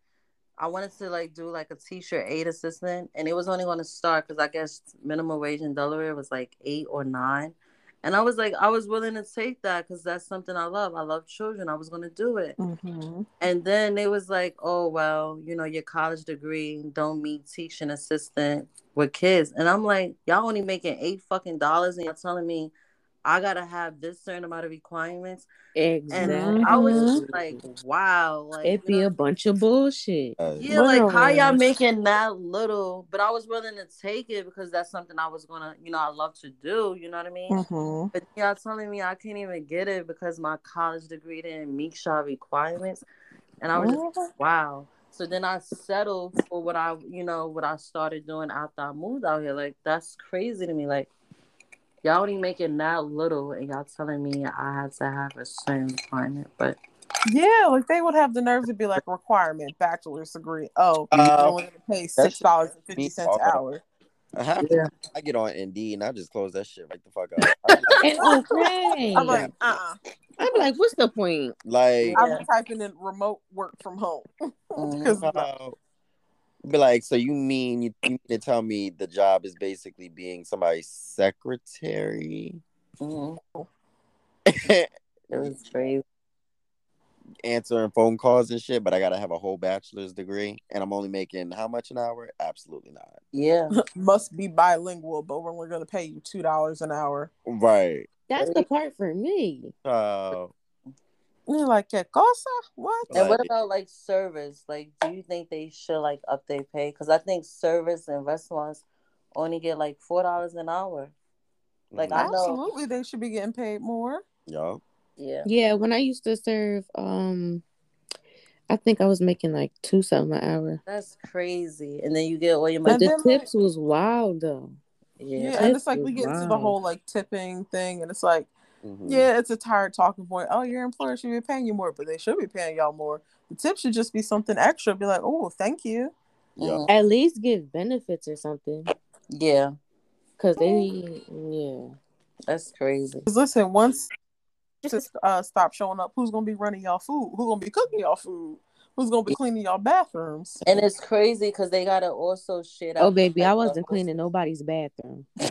I wanted to like do like a teacher aid assistant, and it was only going to start because I guess minimum wage in Delaware was like eight or nine, and I was like I was willing to take that because that's something I love. I love children. I was going to do it, Mm-hmm. and then they was like, oh well, you know your college degree don't mean teaching assistant with kids, and I'm like y'all only making eight fucking dollars, and y'all telling me. I gotta have this certain amount of requirements, and I was just like, "Wow!" Like, it'd be know, a bunch of bullshit. Yeah, like how y'all making that little? But I was willing to take it because that's something I was gonna, you know, I love to do. You know what I mean? Mm-hmm. But y'all telling me I can't even get it because my college degree didn't meet y'all requirements, and I was just wow. So then I settled for what I, you know, what I started doing after I moved out here. Like that's crazy to me. Like y'all only making that little, and y'all telling me I had to have a certain requirement. But Yeah, like they would have the nerve to be like requirement bachelor's degree. Oh, Uh, you're only gonna pay six dollars and fifty cents an hour. I have Yeah. I get on Indeed and I just close that shit right the fuck out. I'm like, okay. I'm like, uh, uh I'm like, what's the point? like I'm typing in remote work from home because uh, be like, so you mean you, you mean to tell me the job is basically being somebody's secretary, mm, it was crazy. answering phone calls and shit, but I gotta have a whole bachelor's degree and I'm only making how much an hour? Absolutely not. Yeah. must be bilingual, but we're only gonna pay you two dollars an hour. Right. That's the part for me. Uh, And you're like, ¿Qué cosa? What? And what about like service? Like, do you think they should like up their pay? Because I think service and restaurants only get like four dollars an hour. Like, I know- Absolutely, they should be getting paid more. Yo. Yeah. Yeah, when I used to serve, um, I think I was making like two something an hour. That's crazy. And then you get all your But money. And the then, like- tips was wild though. Yeah, Yeah. and it's like we was get into the whole like tipping thing, and it's like, Mhm. yeah, it's a tired talking point. Oh, your employer should be paying you more, but they should be paying y'all more. The tip should just be something extra. Be like, oh, thank you. Yo. At least give benefits or something. Yeah. Cause they, yeah. That's crazy. Because listen, once just uh, stop showing up, who's gonna be running y'all food? Who's gonna be cooking y'all food? Who's gonna be cleaning y'all bathrooms? And it's crazy because they gotta also shit out. Oh baby, I wasn't cleaning nobody's bathroom.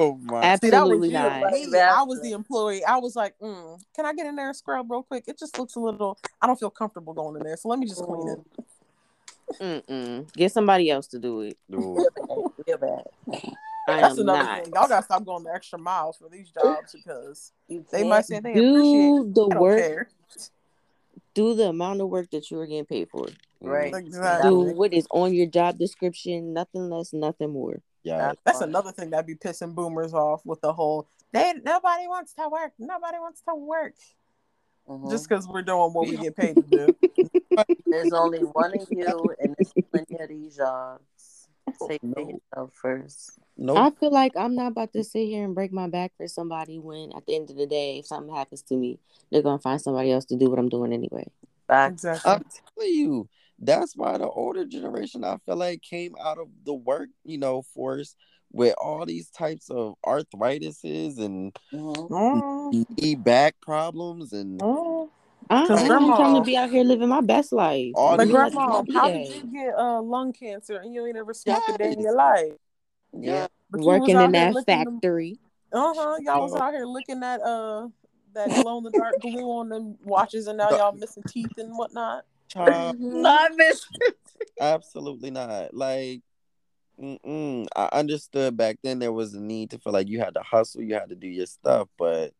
oh my. Ab- See, that was Absolutely not. Me, I was the employee. I was like, mm, can I get in there and scrub real quick? It just looks a little. I don't feel comfortable going in there, so let me just clean it. Mm-mm. Get somebody else to do it. Dude. Real bad. I That's another not. thing. Y'all gotta stop going the extra miles for these jobs because they might say they appreciate. Do the I don't work. care. do the amount of work that you are getting paid for. Right. Exactly. Do what is on your job description, nothing less, nothing more. Yeah. That's another thing that'd be pissing boomers off with the whole they nobody wants to work. Nobody wants to work. Mhm. Just because we're doing what we get paid to do. There's only one of you, and there's plenty of these jobs. Take care of No. yourself first. Nope. I feel like I'm not about to sit here and break my back for somebody when at the end of the day, if something happens to me, they're gonna find somebody else to do what I'm doing anyway. Back. exactly. I'm telling you, that's why the older generation I feel like came out of the work, you know, force with all these types of arthritises and Mhm. Mm, knee back problems and mm. I, Cause I'm grandma- trying to be out here living my best life. All Like these- You have to grandma, be how did you get uh, lung cancer and you ain't ever smoked a day in your life? yeah, But working in that licking them- factory? Uh-huh. Y'all was out here looking at uh that glow in the dark glue on them watches and now y'all missing teeth and whatnot. Child, um, Not miss. absolutely not. Like, mm-mm. I understood back then there was a need to feel like you had to hustle, you had to do your stuff, but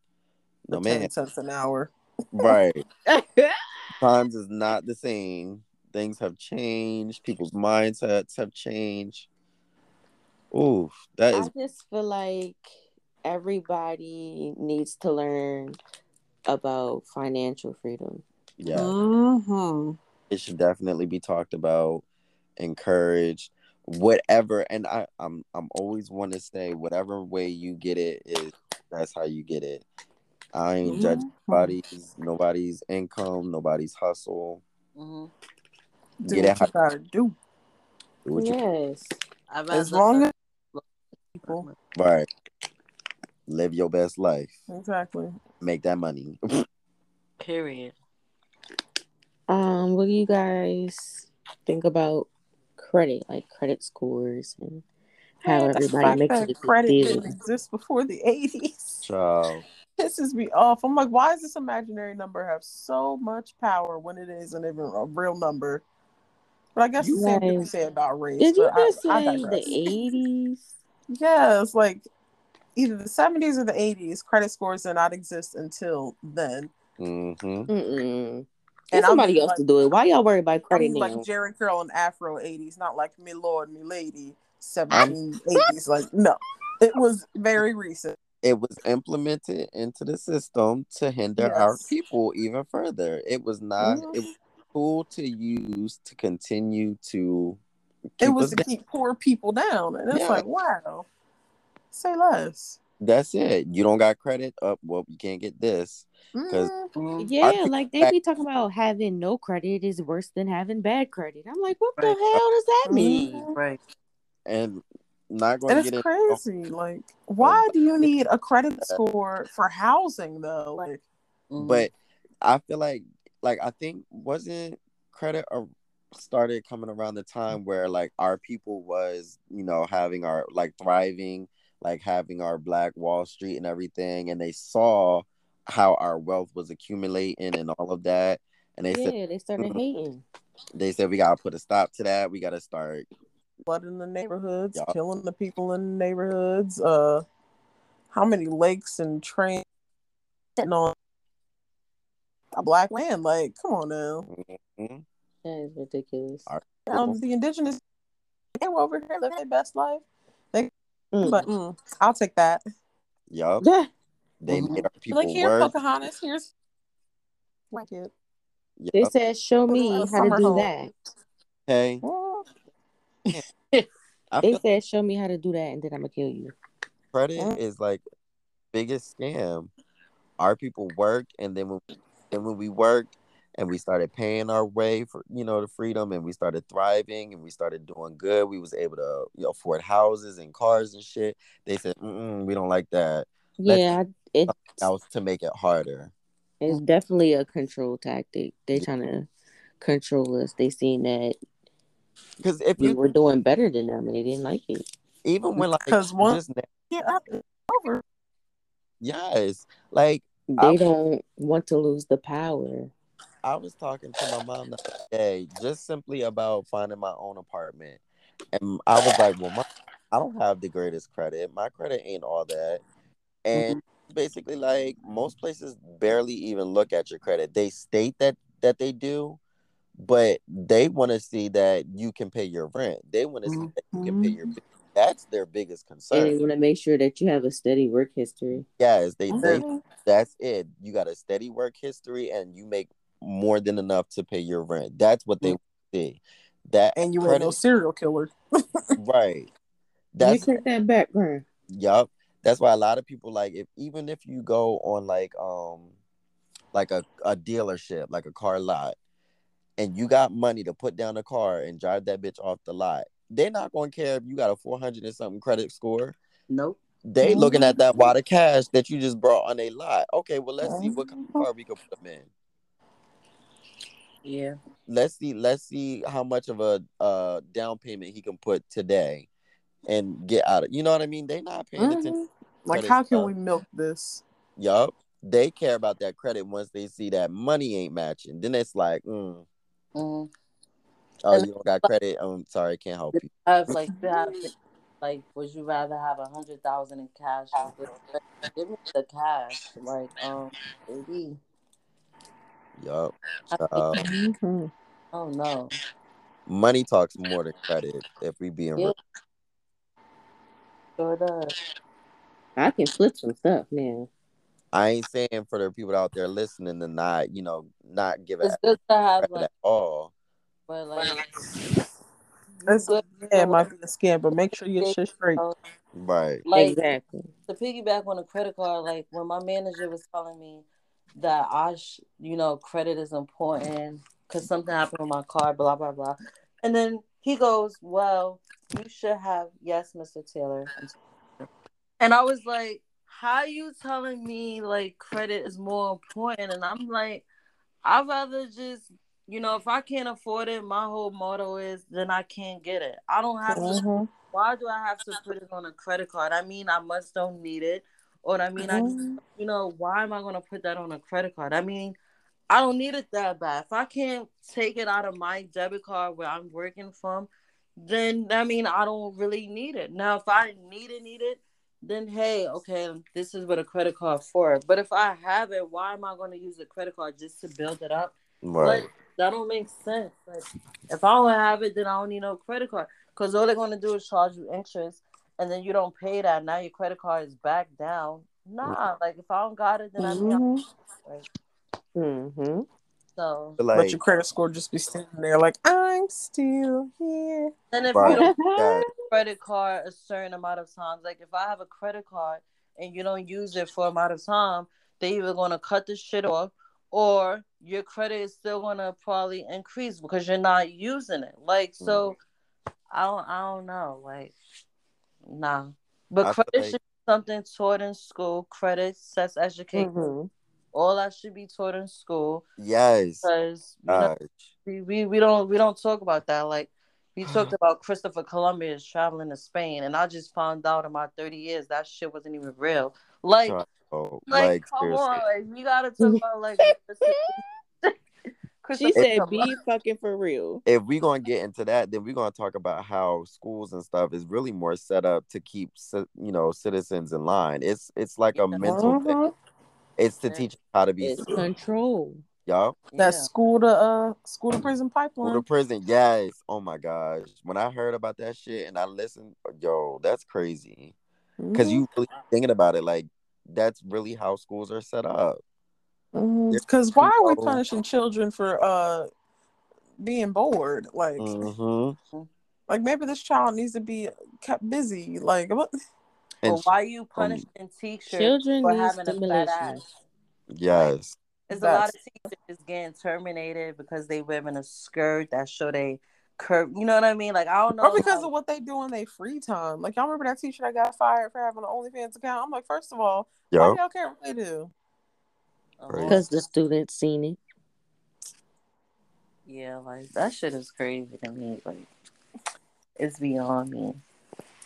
no man, 10 cents an hour. right? Times is not the same. Things have changed. People's mindsets have changed. Ooh, that I is just feel like everybody needs to learn about financial freedom. Yeah. Mm-hmm. It should definitely be talked about, encouraged, whatever. And I, I'm I'm always want to say whatever way you get it is that's how you get it. I ain't judging Mhm. nobody's nobody's income, nobody's hustle. Mhm. Do Get it what you gotta do. Do what you Yes. I'd As long as people. right. Live your best life. Exactly. Make that money. Period. Um, what do you guys think about credit, like credit scores and how Man, the everybody fact makes that it credit feel? didn't exist before the 80s Child. pisses me off. I'm like, why does this imaginary number have so much power when it isn't even a real number? But I guess the same could be Right. said about race. Did you but I- just I say the digress. eighties? Yes, like either the 70s or the 80s, credit scores did not exist until then. Mm-hmm. And And somebody else like- to do it. Why y'all worry about I credit mean, like Jheri curl and Afro 80s, not like me lord, me lady 1780s. like, no, it was very recent. It was implemented into the system to hinder our people even further. It was not Mhm. it was a tool to use to continue to It was to down. keep poor people down. And it's Yeah. like, wow, say less. That's it. You don't got credit up. well, you can't get this. 'Cause- Mm, Mhm. Yeah, like they be talking about having no credit is worse than having bad credit. I'm like, what the hell does that mean? Mhm. Right. And not going And to it's get crazy. Like, why do you need a credit score for housing though? Like, Mhm. but I feel like like I think wasn't credit uh, started coming around the time where like our people was you know having our like thriving like having our black wall street and everything and they saw how our wealth was accumulating and all of that and they said Yeah, they started hating. they said we gotta put a stop to that we gotta start flood in the neighborhoods, Yeah. killing the people in the neighborhoods. Uh, how many lakes and trains sitting on a black land? Like, come on now. Mhm. That is ridiculous. Our Um, the indigenous they were over here living their best life. Mm. But mm, I'll take that. yup Yeah. they Mhm. made our people like here, work Pocahontas. Here's like it. They said, "Show me how to do home. that." hey They feel said, "Show me how to do that, and then I'm gonna kill you." credit Mm. is like biggest scam. Our people work, and then when then when we worked and we started paying our way for you know the freedom, and we started thriving, and we started doing good, we was able to you know, afford houses and cars and shit. They said, Mm-mm, "We don't like that." Yeah, it That was to make it harder. it's definitely a control tactic. They trying to control us. They seen that Because if we you were doing better than them, and they didn't like it. even when like 'Cause one- just yeah, over. yes, like They I- don't want to lose the power. I was talking to my mom the other day just simply about finding my own apartment. And I was like, well, my, I don't have the greatest credit. My credit ain't all that. And basically, like, most places barely even look at your credit. They state that that they do, but they want to see that you can pay your rent. They want to see that you can pay your. That's their biggest And they want to make sure that you have a steady work history. Yes, they, they Mhm. that's it. You got a steady work history and you make more than enough to pay your rent. That's what they mm. see. That And you ain't credit, no serial killer. right. That's check that background. yup. That's why a lot of people like if even if you go on like um like a, a dealership, like a car lot, and you got money to put down a car and drive that bitch off the lot, they're not gonna care if you got a four hundred and something credit score. Nope. They mm-hmm. looking at that wad of cash that you just brought on a lot. Okay, well let's see what kind of mm-hmm. car we can put them in. Yeah. let's see let's see how much of a uh down payment he can put today and get out of you know what i mean? They not paying attention Mhm. Like, how can stuff. we milk this? yup. They care about that credit once they see that money ain't matching. Then it's like mm, hmm oh And- you don't got credit? I'm sorry I can't help you. I have like have like would you rather have a hundred thousand in cash give- give me the cash? Like um baby yup I think- oh mm-hmm. no money talks more than credit if we being Yeah. real sure does I can flip some stuff now. i ain't saying for the people out there listening to not you know not give it it's good to have credit like at all but like That's, good yeah, it might be a scam, but make sure your shit straight. right like exactly. to piggyback on the credit card, like when my manager was telling me that I, sh- you know, credit is important because something happened with my car, blah blah blah, and then he goes, "Well, you should have yes, Mister Taylor," and I was like, "How you telling me like credit is more important?" And I'm like, I'd rather just. You know, if I can't afford it, my whole motto is then I can't get it. I don't have to Mhm. why do I have to put it on a credit card? I mean, I must don't need it, or I mean, I Mhm. you know, why am I gonna put that on a credit card? I mean, I don't need it that bad. If I can't take it out of my debit card where I'm working from, then I mean, I don't really need it. Now, if I need it, need it, then hey, okay, this is what a credit card for. But if I have it, why am I gonna use a credit card just to build it up? right Like, that don't make sense. Like, if I don't have it, then I don't need no credit card. Because all they're gonna do is charge you interest, and then you don't pay that. Now your credit card is back down. Nah, like if I don't got it, then I mean, Mhm. like, Mm-hmm. so. like but your credit score just be standing there like, I'm still here. And if Right. you don't yeah, have a credit card a certain amount of times, like if I have a credit card and you don't use it for a amount of time, they either gonna cut the shit off, or your credit is still gonna probably increase because you're not using it. Like so, I don't, I don't know, like, nah. But I credit like- should be something taught in school. Credit sets education. Mm-hmm. All that should be taught in school yes because you know we, we we don't we don't talk about that. Like we talked about Christopher Columbus traveling to Spain, and I just found out in my thirty years that shit wasn't even real. Like, Oh, like, like, come seriously. on, like we gotta talk about like. She said, Columbus. "Be fucking for real." if we're gonna get into that, then we're gonna talk about how schools and stuff is really more set up to keep you know citizens in line. It's it's like a Yeah. mental thing. Mhm. It's to teach how to be It's control. y'all. That Yeah. school to uh school to prison Go to prison, yes. Oh my gosh, when I heard about that shit and I listened, yo, that's crazy. Because Mhm. you really thinking about it, like that's really how schools are set up. There's Because why are we punishing children for uh being bored? Like, hmm like maybe this child needs to be kept busy. Like, what? And But why you punishing teachers Children for need having a fat stimulation. ass? yes, There's a lot of teachers getting terminated because they wearing a skirt that show they curve. You know what I mean? Like I don't know. Or because how- of what they do in their free time. Like, y'all remember that teacher that got fired for having an OnlyFans account? I'm like, first of all, why yo, do y'all care what they do? Uh-huh. Because the students seen it. Yeah, like that shit is crazy to me. Like it's beyond me.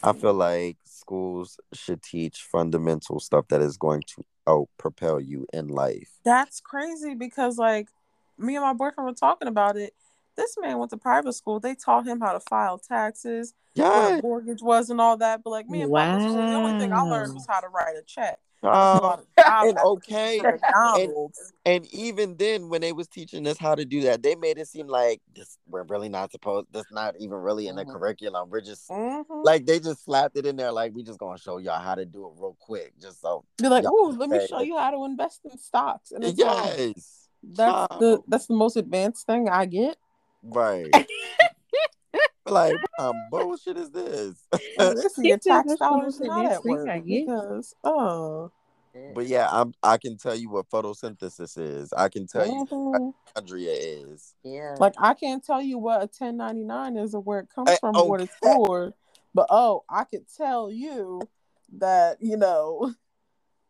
I feel like schools should teach fundamental stuff that is going to help propel you in life. That's crazy because, like, me and my boyfriend were talking about it, this man went to private school. They taught him how to file taxes, what Yeah. a mortgage was, and all that. But like me and my school, the only thing I learned was how to write a check. Um, and okay, McDonald's. and even then, when they was teaching us how to do that, they made it seem like this we're really not supposed. That's not even really in the Mhm. curriculum. We're just Mhm. like they just slapped it in there. Like we just gonna show y'all how to do it real quick, just so. you're like, oh, let me show you how to invest in stocks. And it's like, Yes, that's Child. the that's the most advanced thing I get. right. like what kind of bullshit is this? This He your tax that's the dollars not at work because oh, but yeah, I'm. I can tell you what photosynthesis is. I can tell you what mhm. mitochondria is. Yeah. like I can't tell you what a 1099 is or where it comes from or what it's for, but oh, I could tell you that you know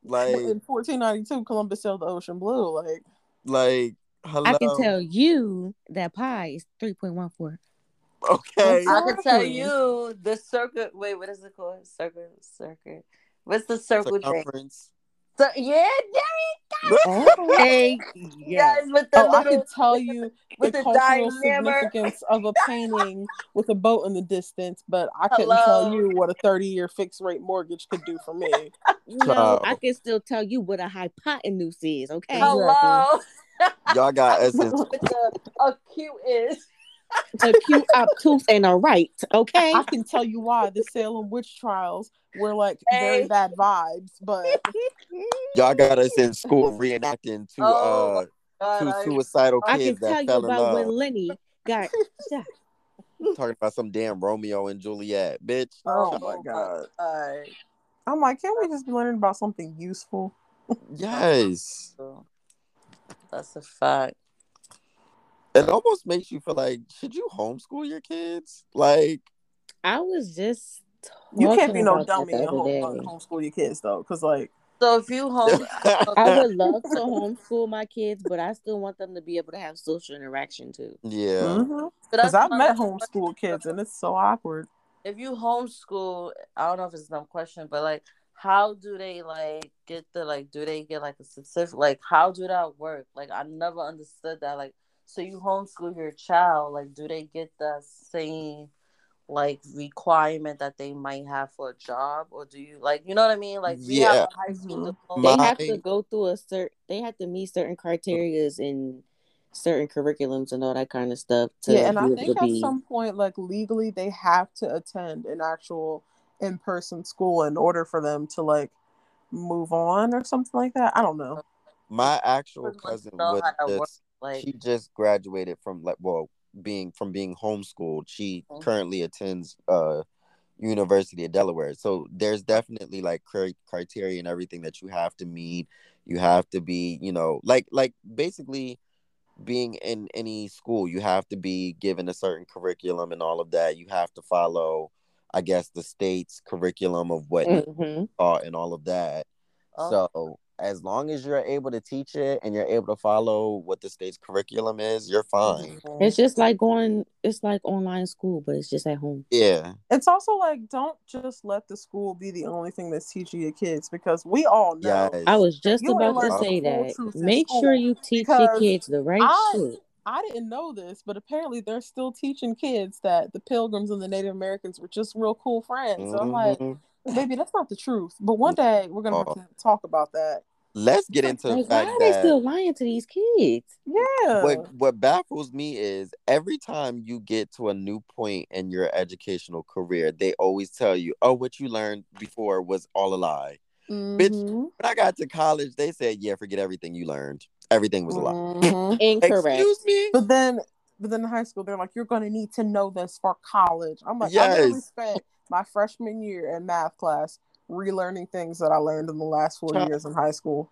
Like, in 1492 Columbus sailed the ocean blue. Like like, hello. I can tell you that pi is three point one four. Okay. I can tell you the circuit. Wait, what is it called? Circuit, circuit. What's the circle thing? Circumference. So, yeah, Okay. yeah, Yeah. guys, with the oh, I can tell you the with the cultural diameter. significance of a painting with a boat in the distance, but I couldn't Hello. tell you what a 30 year fixed rate mortgage could do for me. No, Child. I can still tell you what a hypotenuse is. Okay. Exactly. Hello, Y'all got essence. with the acute is. Acute obtuse and a right. Okay. I can tell you why the Salem witch trials were like very bad vibes, but Y'all got us in school reenacting two Oh, uh God, two I- suicidal I can kids tell that you fell in about when. Lennie got shot. Talking about some damn Romeo and Juliet, bitch. oh, Oh my my god. God. I'm like, can't we just be learning about something useful? Yes. That's a fact. It almost makes you feel like should you homeschool your kids? Like I was just You can't be no dummy the and home, homeschool your kids though, because like So if you home, I would love to homeschool my kids, but I still want them to be able to have social interaction too. yeah. because but that's I've met another- homeschool kids and it's so awkward. if you homeschool, I don't know if it's a dumb question, but like, how do they like get the like? Do they get like a specific like? How do that work? Like, I never understood that. Like, so you homeschool your child, like, do they get the same like requirement that they might have for a job, or do you like, you know what I mean? Like, we Yeah. have a high school Mhm. diploma. They have to go through a certain. They have to meet certain criterias and certain curriculums and all that kind of stuff to yeah, and I think at be. some point, like legally, they have to attend an actual in-person school in order for them to like move on or something like that. I don't know. My actual cousin know was how that works, just Like, she just graduated from like well being from being homeschooled. She Mhm. currently attends uh University of Delaware. So there's definitely like cri- criteria and everything that you have to meet. You have to be, you know, like like basically being in any school, you have to be given a certain curriculum and all of that. You have to follow, I guess, the state's curriculum of what Mhm. taught and all of that. Oh. So as long as you're able to teach it and you're able to follow what the state's curriculum is, you're fine. It's just like going. It's like online school, but it's just at home. Yeah. It's also like don't just let the school be the only thing that's teaching your kids because we all know. Yes. I was just about to say that. Make sure you teach your kids the right I- shit. I didn't know this, but apparently they're still teaching kids that the Pilgrims and the Native Americans were just real cool friends. So I'm like, mm-hmm. Maybe that's not the truth. But one day we're gonna have Oh. to talk about that. let's get into the Like, why fact are they that still lying to these kids? Yeah. what what baffles me is every time you get to a new point in your educational career, they always tell you, "Oh, what you learned before was all a lie." bitch. Mhm. When I got to college, they said, "Yeah, forget everything you learned. Everything was a lie." Mhm. Incorrect. Excuse me. But then, but then in high school, they're like, "You're going to need to know this for college." I'm like, I literally Yes. spent my freshman year in math class relearning things that I learned in the last four years in high school.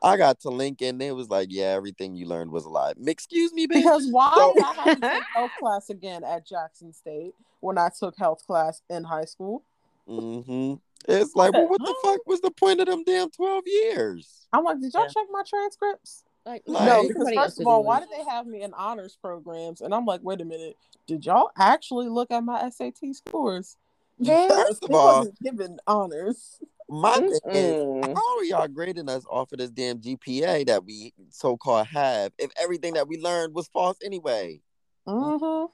I got to Lincoln. They was like, "Yeah, everything you learned was a lie." Excuse me, bitch. Because why So- did I have to take health class again at Jackson State when I took health class in high school? hmm It's like, well, what the fuck was the point of them damn twelve years? I'm like, did y'all Yeah. check my transcripts? Like, Like- no, because first of all, why did they have me in honors programs? And I'm like, wait a minute, did y'all actually look at my SAT scores? First Because of all- given honors. My thing is, how are y'all grading us off of this damn GPA that we so called have if everything that we learned was false anyway? Mm-hmm.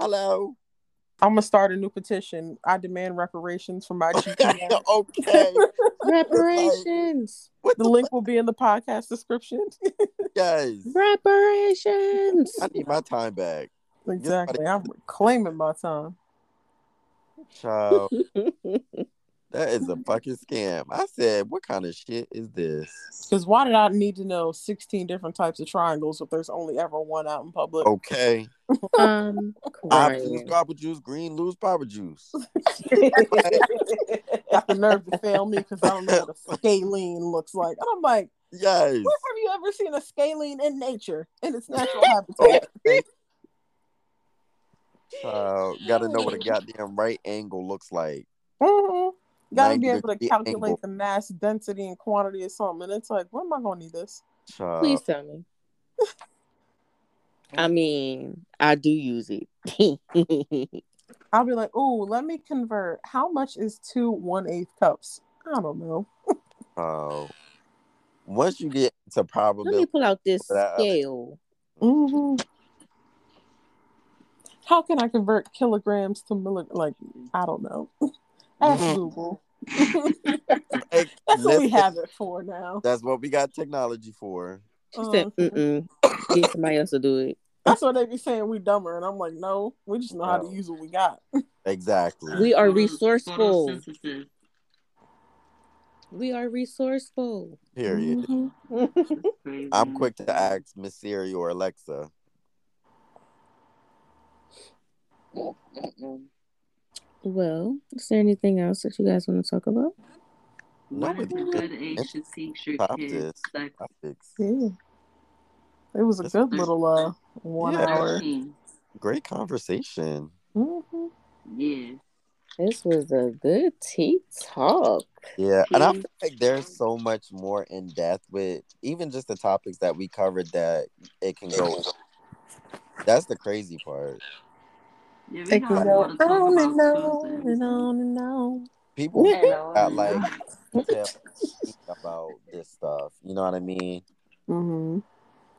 Hello. I'm gonna start a new petition. I demand reparations from my GPA. okay. Reparations. What the the link will be in the podcast description. guys? Reparations. I need my time back. exactly. I'm claiming my time. Child, that is a fucking scam. I said, what kind of shit is this? Because why did I need to know 16 different types of triangles if there's only ever one out in public? Okay. um, Apple juice, juice, green lose power juice. Got the nerve to fail me because I don't know what a scalene looks like. I'm like, Yes. where have you ever seen a scalene in nature in its natural habitat? Child, gotta know what a goddamn right angle looks like. Mhm. Gotta be able to calculate angle. the mass density and quantity of something. And it's like, when am I gonna need this? Child. Please tell me. I mean, I do use it. I'll be like, oh, let me convert. How much is two one eighth cups? I don't know. Oh. Once you get to probably Let me pull out this That- scale. Mhm. How can I convert kilograms to milli? Like, I don't know. Ask. Google. Hey, That's what we have it for now. That's what we got technology for. She said, "Mm-mm, get somebody else to do it." That's what they be saying. We dumber, and I'm like, no, we just know how to use what we got. Exactly. We are resourceful. We are resourceful. Period. Mhm. Crazy. I'm quick to ask Miss Siri or Alexa. Mm-mm. Well, is there anything else that you guys want to talk about? What is a good age to teach your kids sex? Yeah. It was a That's good good. little uh one Yeah. hour. Great conversation. Mhm. Yeah. This was a good tea talk. Yeah, and I feel like there's so much more in depth with even just the topics that we covered that it can go. That's the crazy part. Yeah, we It got can go to talk on about and on and on and on. People Hello, got like about this stuff. You know what I mean? Mm-hmm.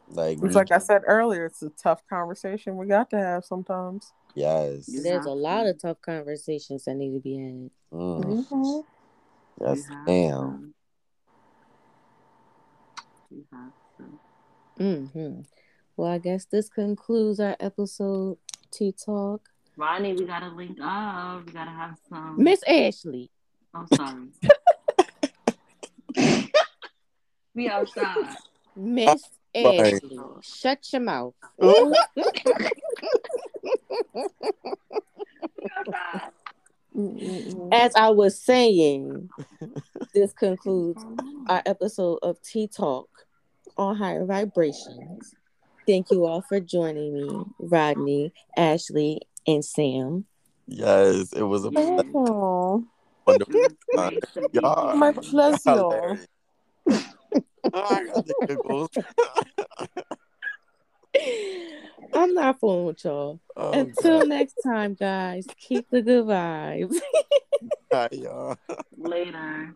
Like, It's like I said earlier, it's a tough conversation we got to have sometimes. yes, There's a lot of tough conversations that need to be had. mm, Mhm. yes, damn. to. You have to. hmm Well, I guess this concludes our episode Tea Talk. Ronnie, we gotta link up. We gotta have some. Miss Ashley. Oh, sorry. we outside. Miss Sorry. Ashley. Shut your mouth. We As I was saying, this concludes our episode of Tea Talk on Higher Vibrations. Thank you all for joining me, Rodney, Ashley, and Sam. Yes, it was a Yeah. Oh, wonderful It was time. great to be Y'all- my pleasure. Hilarious. I got the giggles. I'm not fooling with y'all. Oh, Until God. next time, guys, keep the good vibes. Bye, y'all. Later.